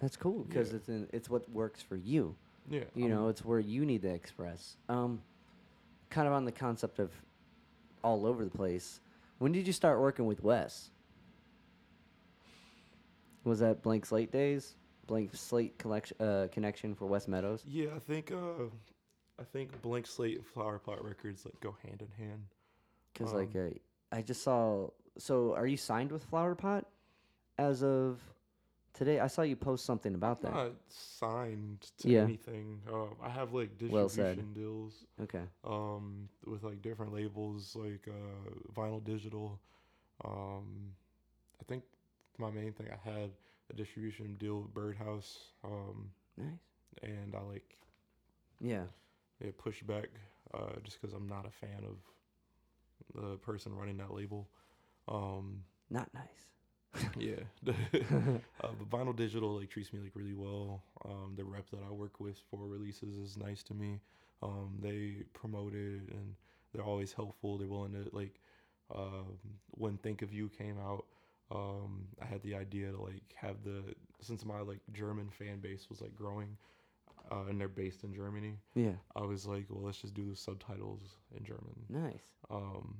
That's cool because Yeah. it's in, it's what works for you. yeah, You know, it's where you need to express. Um, kind of on the concept of all over the place. When did you start working with Wes? Was that Blank Slate days? Blank Slate collection uh, connection for West Meadows? yeah. I think uh, I think Blank Slate and Flower Pot Records like go hand in hand. Because like Um, uh, I just saw. So are you signed with Flower Pot as of today? I saw you post something about that. Not signed to Yeah. anything. Um, I have like Well distribution said. deals. Okay. um, with like different labels like uh, Vinyl Digital. Um, I think my main thing I had a distribution deal with Birdhouse, um, Nice. and I like Yeah. It pushed back uh, just because I'm not a fan of the person running that label. Um, Not nice. yeah, uh, but Vinyl Digital like treats me like really well. Um, the rep that I work with for releases is nice to me. Um, they promote it and they're always helpful. They're willing to like um, when Think of You came out. Um, I had the idea to like have the since my like German fan base was like growing. Uh, and they're based in Germany. Yeah. I was like, well, let's just do the subtitles in German. Nice. Um,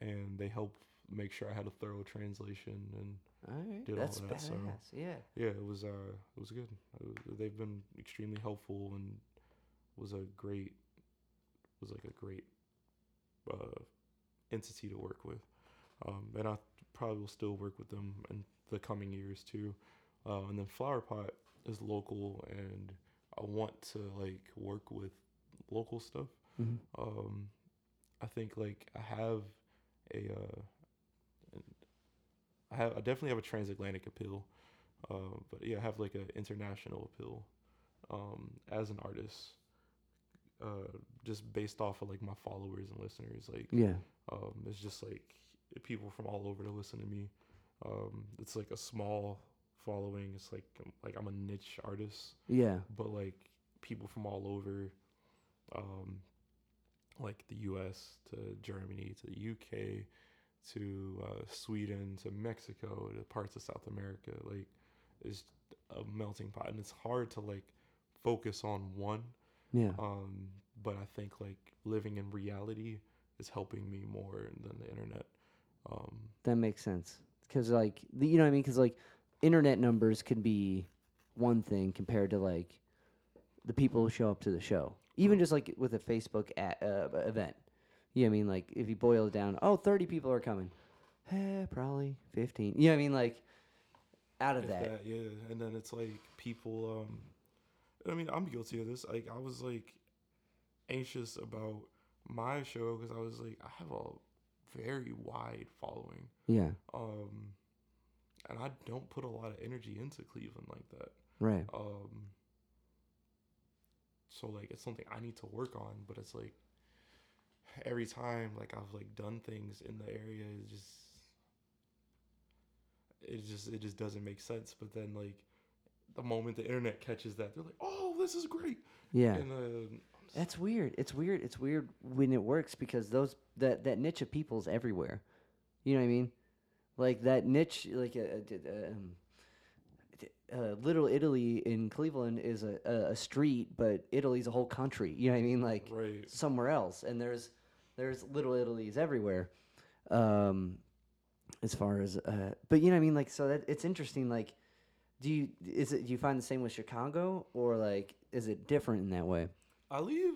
and they helped make sure I had a thorough translation and All right. Did all That's that, badass. so- Yeah. yeah, it was uh, it was good. It was- they've been extremely helpful and was a great was like a great uh, entity to work with. Um, and I probably will still work with them in the coming years too. Uh, and then Flower Pot is local, and I want to like work with local stuff. hmm Um, I think like I have a, uh, I have I definitely have a transatlantic appeal, uh, but yeah, I have like an international appeal, um, as an artist, uh, just based off of like my followers and listeners. Like, Yeah. um, it's just like people from all over to listen to me. Um, it's like a small following. It's like like I'm a niche artist Yeah. but like people from all over um like the US to Germany to the UK to uh, Sweden to Mexico to parts of South America like it's a melting pot and it's hard to like focus on one Yeah. um but I think like living in reality is helping me more than the internet um That makes sense. Because, like, the, you know what I mean? Because, like, internet numbers can be one thing compared to, like, the people who show up to the show. Even just, like, with a Facebook a- uh, event. You know what I mean? Like, if you boil it down, oh, 30 people are coming. Eh, probably 15. You know what I mean? Like, out of If that. yeah. And then it's like people. Um, I mean, I'm guilty of this. Like, I was like anxious about my show because I was like, I have a very wide following, Yeah. um, and I don't put a lot of energy into Cleveland like that. Right. Um, so like, it's something I need to work on, but it's like every time like I've like done things in the area, it just it just it just doesn't make sense. But then like the moment the internet catches that, they're like, "Oh, this is great!" Yeah. And uh, That's weird. It's weird. It's weird when it works because those that that niche of people's everywhere. You know what I mean? Like that niche, like a, um, uh, Little Italy in Cleveland is a, a, a street, but Italy's a whole country. You know what I mean? Like right, somewhere else, and there's there's Little Italy's everywhere. Um, as far as, uh, but you know what I mean? Like so that it's interesting. Like, do you is it do you find the same with Chicago or like is it different in that way? I leave.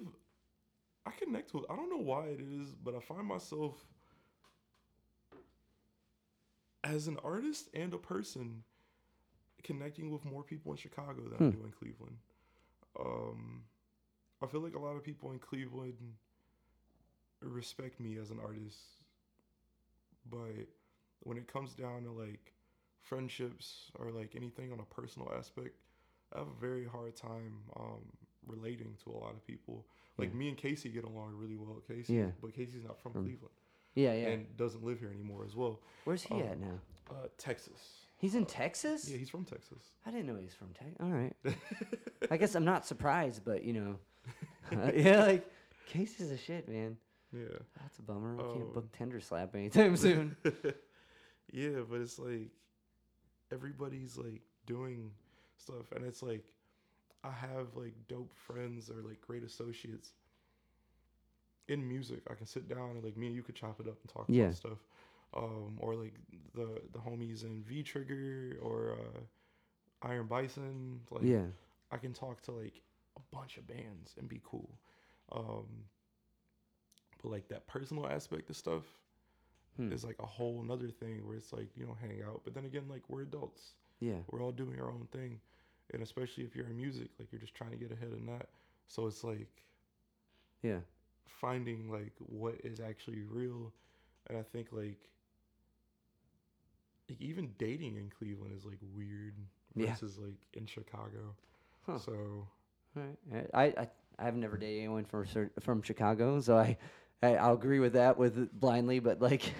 I connect with. I don't know why it is, but I find myself as an artist and a person connecting with more people in Chicago than I Hmm. do in Cleveland. Um, I feel like a lot of people in Cleveland respect me as an artist, but when it comes down to like friendships or like anything on a personal aspect, I have a very hard time um, relating to a lot of people. Like Yeah. me and Casey get along really well. Casey, Yeah. but Casey's not from From- Cleveland Yeah, yeah. and doesn't live here anymore as well. Where's he um, at now? Uh, Texas. He's in Texas. Yeah, he's from Texas. I didn't know he was from Texas. All right. I guess I'm not surprised, but you know, yeah, like Casey's a shit, man. yeah. That's a bummer. We can't book Tender Slap anytime soon. yeah, but it's like everybody's like doing stuff, and it's like I have like dope friends or like great associates in music. I can sit down and like me and you could chop it up and talk Yeah. about stuff. Um, or like the the homies in V Trigger or uh, Iron Bison. Like yeah, I can talk to like a bunch of bands and be cool. Um, but like that personal aspect of stuff Hmm. is like a whole nother thing where it's like you don't hang out. But then again, like we're adults. yeah, We're all doing our own thing. And especially if you're in music, like you're just trying to get ahead in that. So it's like yeah, finding like what is actually real. And I think like like even dating in Cleveland is like weird Yeah. versus like in Chicago. Huh. So right. I, I I've never dated anyone from from Chicago, so I, I I'll agree with that with blindly, but like,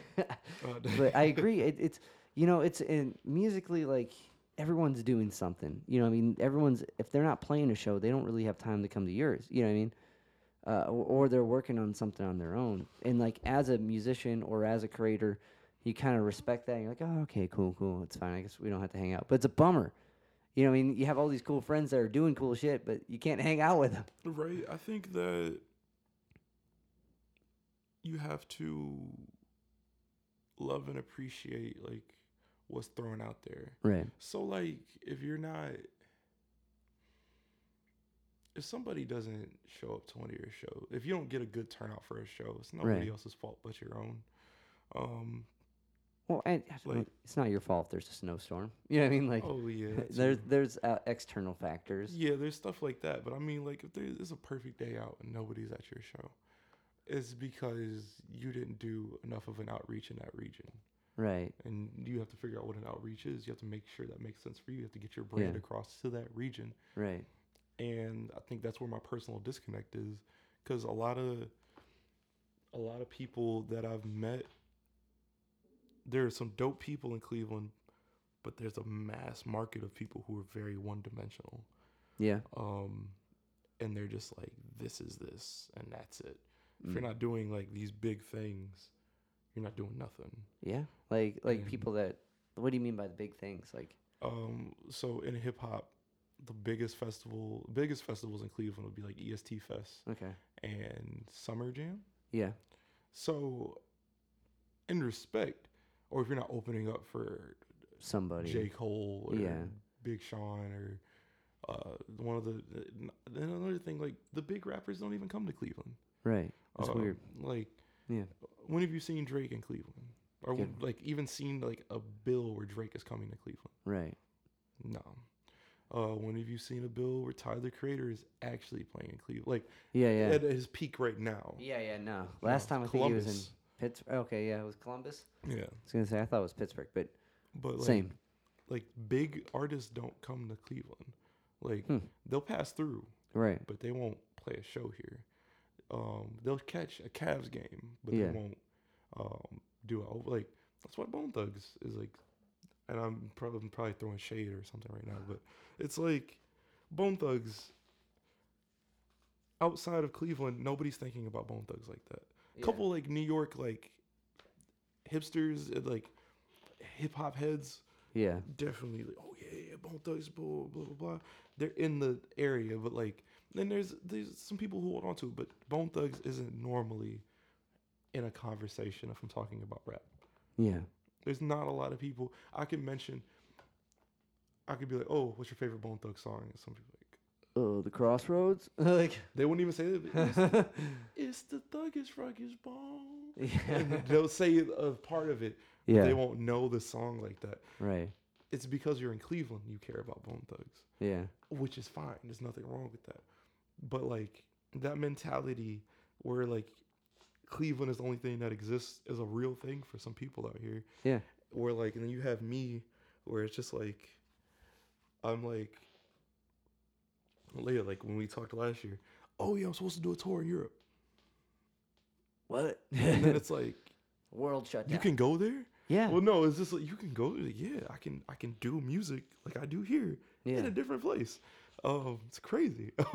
but I agree. It, it's you know it's in musically like everyone's doing something. You know, I mean, everyone's if they're not playing a show, they don't really have time to come to yours. You know what I mean? Uh, or, or they're working on something on their own. And like as a musician or as a creator, you kind of respect that. You're like, oh, okay, cool, cool, it's fine. I guess we don't have to hang out. But it's a bummer. You know, I mean, you have all these cool friends that are doing cool shit, but you can't hang out with them. Right. I think that you have to love and appreciate like what's thrown out there. Right. So like if you're not if somebody doesn't show up to one of your shows, if you don't get a good turnout for a show, it's nobody Right. else's fault but your own. Um Well, and Like- it's not your fault. There's a snowstorm. You know what I mean? Like, oh yeah. there's there's uh, external factors. Yeah, there's stuff like that, but I mean like if there's a perfect day out and nobody's at your show, it's because you didn't do enough of an outreach in that region. Right. and you have to figure out what an outreach is. You have to make sure that makes sense for you. You have to get your brand Yeah. across to that region, Right. And I think that's where my personal disconnect is, because a lot of a lot of people that I've met, there are some dope people in Cleveland, but there's a mass market of people who are very one dimensional, Yeah. um, and they're just like, this is this, and that's it. If Mm. you're not doing like these big things, you're not doing nothing. Yeah. Like like And- people that. What do you mean by the big things? Like. Um, so in hip hop, the biggest festival, biggest festivals in Cleveland would be like EST Fest Okay. and Summer Jam. Yeah. So, in respect, or if you're not opening up for Somebody. J Cole or Yeah. Big Sean or uh, one of the, then another thing like the big rappers don't even come to Cleveland. Right. That's Uh, weird. Like, Yeah. when have you seen Drake in Cleveland? Or Yeah. like even seen like a bill where Drake is coming to Cleveland? Right. No. Uh, when have you seen a bill where Tyler the Creator is actually playing in Cleveland? Like Yeah. Yeah. at his peak right now. Yeah. Yeah. No. Last know, time I think he was in Columbus. Pittsburgh. Okay. Yeah. It was Columbus. Yeah. I was gonna say I thought it was Pittsburgh, but But like, same. like big artists don't come to Cleveland. Like Hmm. they'll pass through, Right. but they won't play a show here. Um, they'll catch a Cavs game, but Yeah. they won't um, do it. Like that's why Bone Thugs is like, and I'm probably I'm probably throwing shade or something right now, but it's like Bone Thugs. Outside of Cleveland, nobody's thinking about Bone Thugs like that. Yeah. couple like New York like hipsters and like hip hop heads Yeah. definitely like oh yeah yeah Bone Thugs blah blah blah blah. They're in the area, but like then there's there's some people who hold on to it, but Bone Thugs isn't normally in a conversation if I'm talking about rap. Yeah. There's not a lot of people I can mention. I could be like, oh, what's your favorite Bone Thugs song? And some people like Oh, the crossroads. like. they wouldn't even say that. It's, it's the thuggish ruggish bone. And yeah. they'll say a part of it, Yeah. they won't know the song like that. Right. It's because you're in Cleveland you care about Bone Thugs, Yeah. which is fine. There's nothing wrong with that. But like that mentality where like Cleveland is the only thing that exists is a real thing for some people out here. Yeah. Where like and then you have me where it's just like I'm like later like when we talked last year, oh yeah, I'm supposed to do a tour in Europe. What? And then it's like World shut down. you can go there? Yeah. Well, no, it's just like you can go. Yeah, I can. I can do music like I do here in a different place. Um, it's crazy.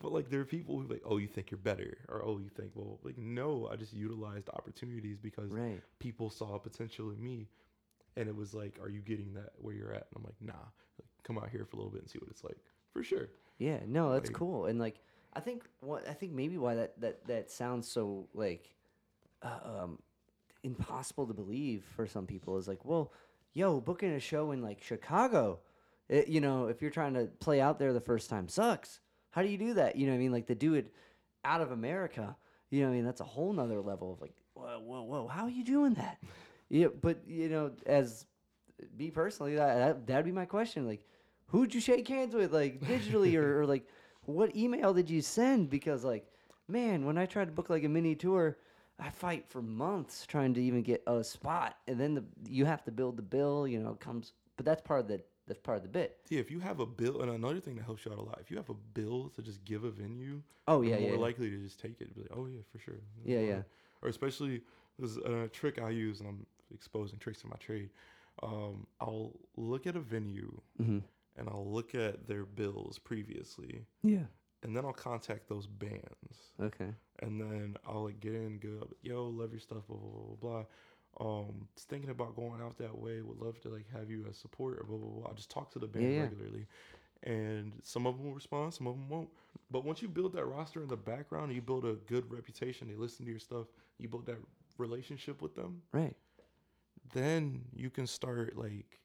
But like, there are people who like, oh, you think you're better, or oh, you think, well, like, no, I just utilized opportunities because Right. people saw potential in me, and it was like, are you getting that where you're at? And I'm like, nah, like, come out here for a little bit and see what it's like. For sure. Yeah. No, that's Like- cool. And like, I think what I think maybe why that that that sounds so like, uh, um, impossible to believe for some people is like, well, yo, booking a show in like Chicago, it, you know, if you're trying to play out there the first time, sucks. How do you do that? You know what I mean? Like to do it out of America, you know what I mean? That's a whole nother level of like, whoa, whoa, whoa, how are you doing that? Yeah, but you know, as me personally, that, that that'd be my question. Like, who'd you shake hands with, like digitally, or, or like, what email did you send? Because like, man, when I tried to book like a mini tour, I fight for months trying to even get a spot, and then the you have to build the bill. You know, comes, but that's part of the that's part of the bit. Yeah, if you have a bill, and another thing that helps you out a lot, if you have a bill to just give a venue, Oh you're yeah, more yeah, yeah. likely to just take it. Be like, oh yeah, for sure. This is Yeah, fine." yeah. Or especially there's a trick I use, and I'm exposing tricks in my trade. Um, I'll look at a venue Mm-hmm. and I'll look at their bills previously, Yeah. and then I'll contact those bands, Okay. and then I'll like get in, go, yo, love your stuff, blah blah blah blah. blah. Um, thinking about going out that way. Would love to like have you as support or blah blah blah. I just talk to the band Yeah, yeah. regularly, and some of them will respond, some of them won't. But once you build that roster in the background, you build a good reputation. They listen to your stuff. You build that relationship with them. Right. Then you can start like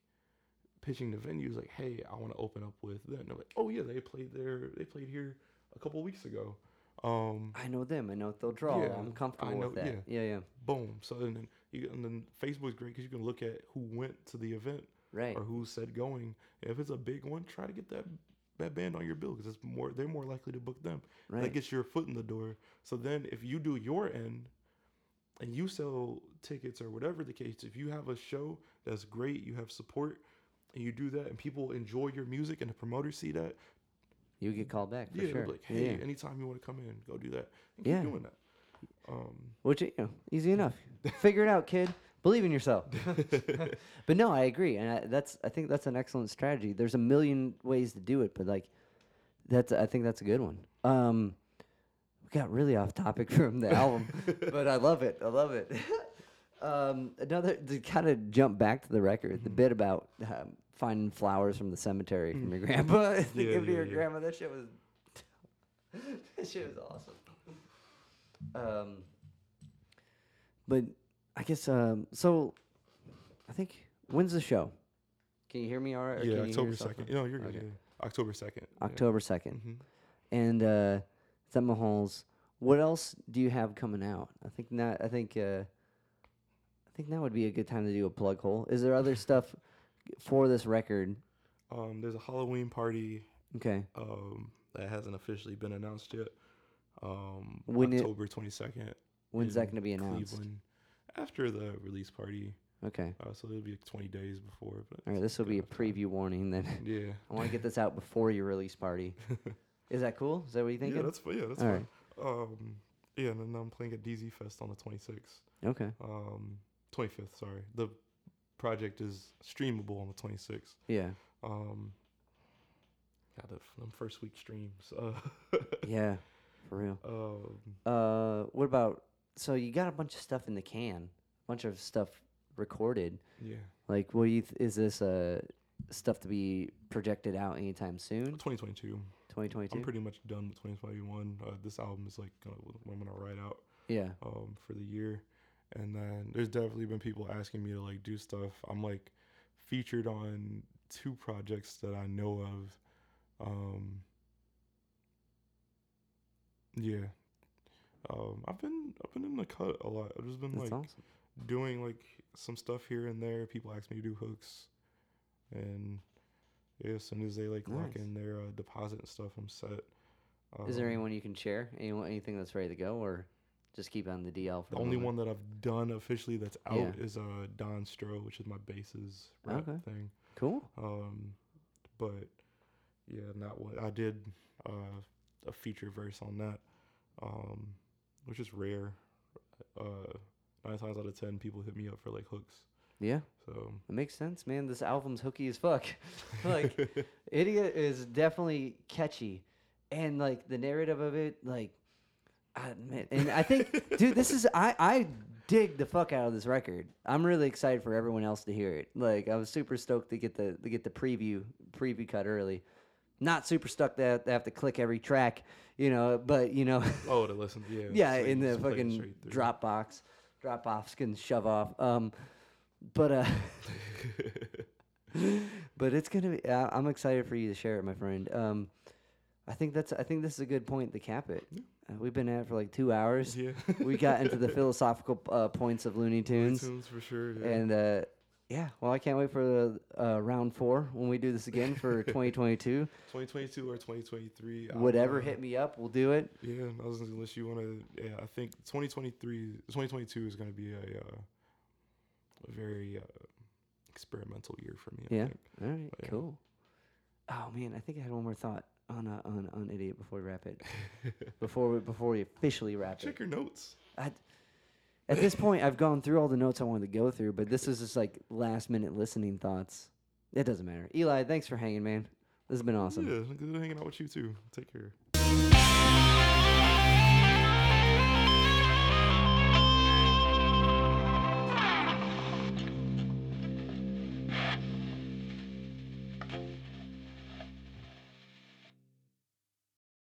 pitching the venues like, hey, I want to open up with them. They're like, oh yeah, they played there. They played here a couple weeks ago. Um, I know them. I know what they'll draw. Yeah, I'm comfortable know- with that. Yeah, yeah. boom. So and then you and then Facebook's great because you can look at who went to the event Right. or who said going. If it's a big one, try to get that that band on your bill because it's more they're more likely to book them. Right. That gets your foot in the door. So then if you do your end and you sell tickets or whatever the case, if you have a show that's great, you have support, and you do that, and people enjoy your music, and the promoters see that, you get called back for yeah, sure. like, hey, yeah. anytime you want to come in, go do that. And Yeah. keep doing that. Um, Which you know, easy enough. Figure it out, kid. Believe in yourself. but no, I agree, and I, that's I think that's an excellent strategy. There's a million ways to do it, but like that's I think that's a good one. Um, we got really off topic from the album, but I love it. I love it. um, another to kind of jump back to the record, the bit about um, finding flowers from the cemetery from your grandpa, to Yeah, give to yeah, your yeah. grandma. That shit was that shit was awesome. Um, but I guess um, so. I think when's the show? Can you hear me all right? or yeah, can you hear October yourself? second. No, you're good. Okay. Yeah. October second. October second, hmm and uh, it's at Mahall's. What else do you have coming out? I think that I think uh, I think that would be a good time to do a plug hole. Is there other stuff for this record? Um, there's a Halloween party Okay, um, that hasn't officially been announced yet. Um, When October twenty second. when's that going to be announced? Cleveland after the release party. Okay, Uh, so it'll be like 20 days before. But all right. This will be a enough time. preview warning then. Yeah. I want to get this out before your release party. Is that cool? Is that what you thinking? Yeah, that's yeah, that's All fine. Um, yeah, and then I'm playing at DZ Fest on the 26th. Okay. Um, 25th, sorry. The project is streamable on the 26th. Yeah. Um, got the them first week streams. Uh, Yeah. For real. um, Uh, what about? So you got a bunch of stuff in the can, a bunch of stuff recorded. yeah, Like, what you? Th- is this uh stuff to be projected out anytime soon? 2022. 2022. I'm pretty much done with 2021. Uh, this album is like gonna, what I'm gonna write out Yeah. um, for the year. And then there's definitely been people asking me to like do stuff. I'm like featured on two projects that I know of. Um, yeah. Um, I've been I've been in the cut a lot. I've just been That's like awesome. doing like some stuff here and there. People ask me to do hooks, and yeah, as soon as they like lock in their uh, deposit and stuff, I'm set. Is there Um, anyone you can share? Anyone, anything that's ready to go, or just keep on the DL for The only one that I've done officially that's out Yeah. is uh Don Stro, which is my bass's rap Okay. thing. Cool. Um, but yeah, not what I did. Uh, a feature verse on that, um, which is rare. Uh, nine times out of ten, people hit me up for like hooks. Yeah, So it makes sense, man. This album's hooky as fuck. like, Idiot is definitely catchy, and like the narrative of it, like, I admit, and I think, dude, this is I I dig the fuck out of this record. I'm really excited for everyone else to hear it. Like, I was super stoked to get the to get the preview preview cut early. Not super stuck that they have to click every track, you know, but you know, oh, to listen, yeah, yeah, in the just play it fucking. Dropbox, Dropbox can shove off. Um, but uh, but it's gonna be. I I'm excited for you to share it, my friend. Um, I think that's. I think this is a good point to cap it. Uh, we've been at it for like two hours. yeah, we got into the philosophical uh, points of Looney Tunes, Looney Tunes for sure. Yeah. and uh, yeah. Well, I can't wait for uh, round four when we do this again for 2022. 2022 or 2023. Whatever hit me up, we'll do it. Yeah, unless you want to. Yeah, I think 2023, 2022 is going to be a, uh, a very uh, experimental year for me. I Yeah. think. All right, But yeah. cool. Oh man, I think I had one more thought on uh, on on idiot before we wrap it. before we before we officially wrap Check it. Check your notes. I, at this point, I've gone through all the notes I wanted to go through, but this is just like last minute listening thoughts. It doesn't matter. Eli, thanks for hanging, man. This has been awesome. Yeah, good hanging out with you too. Take care.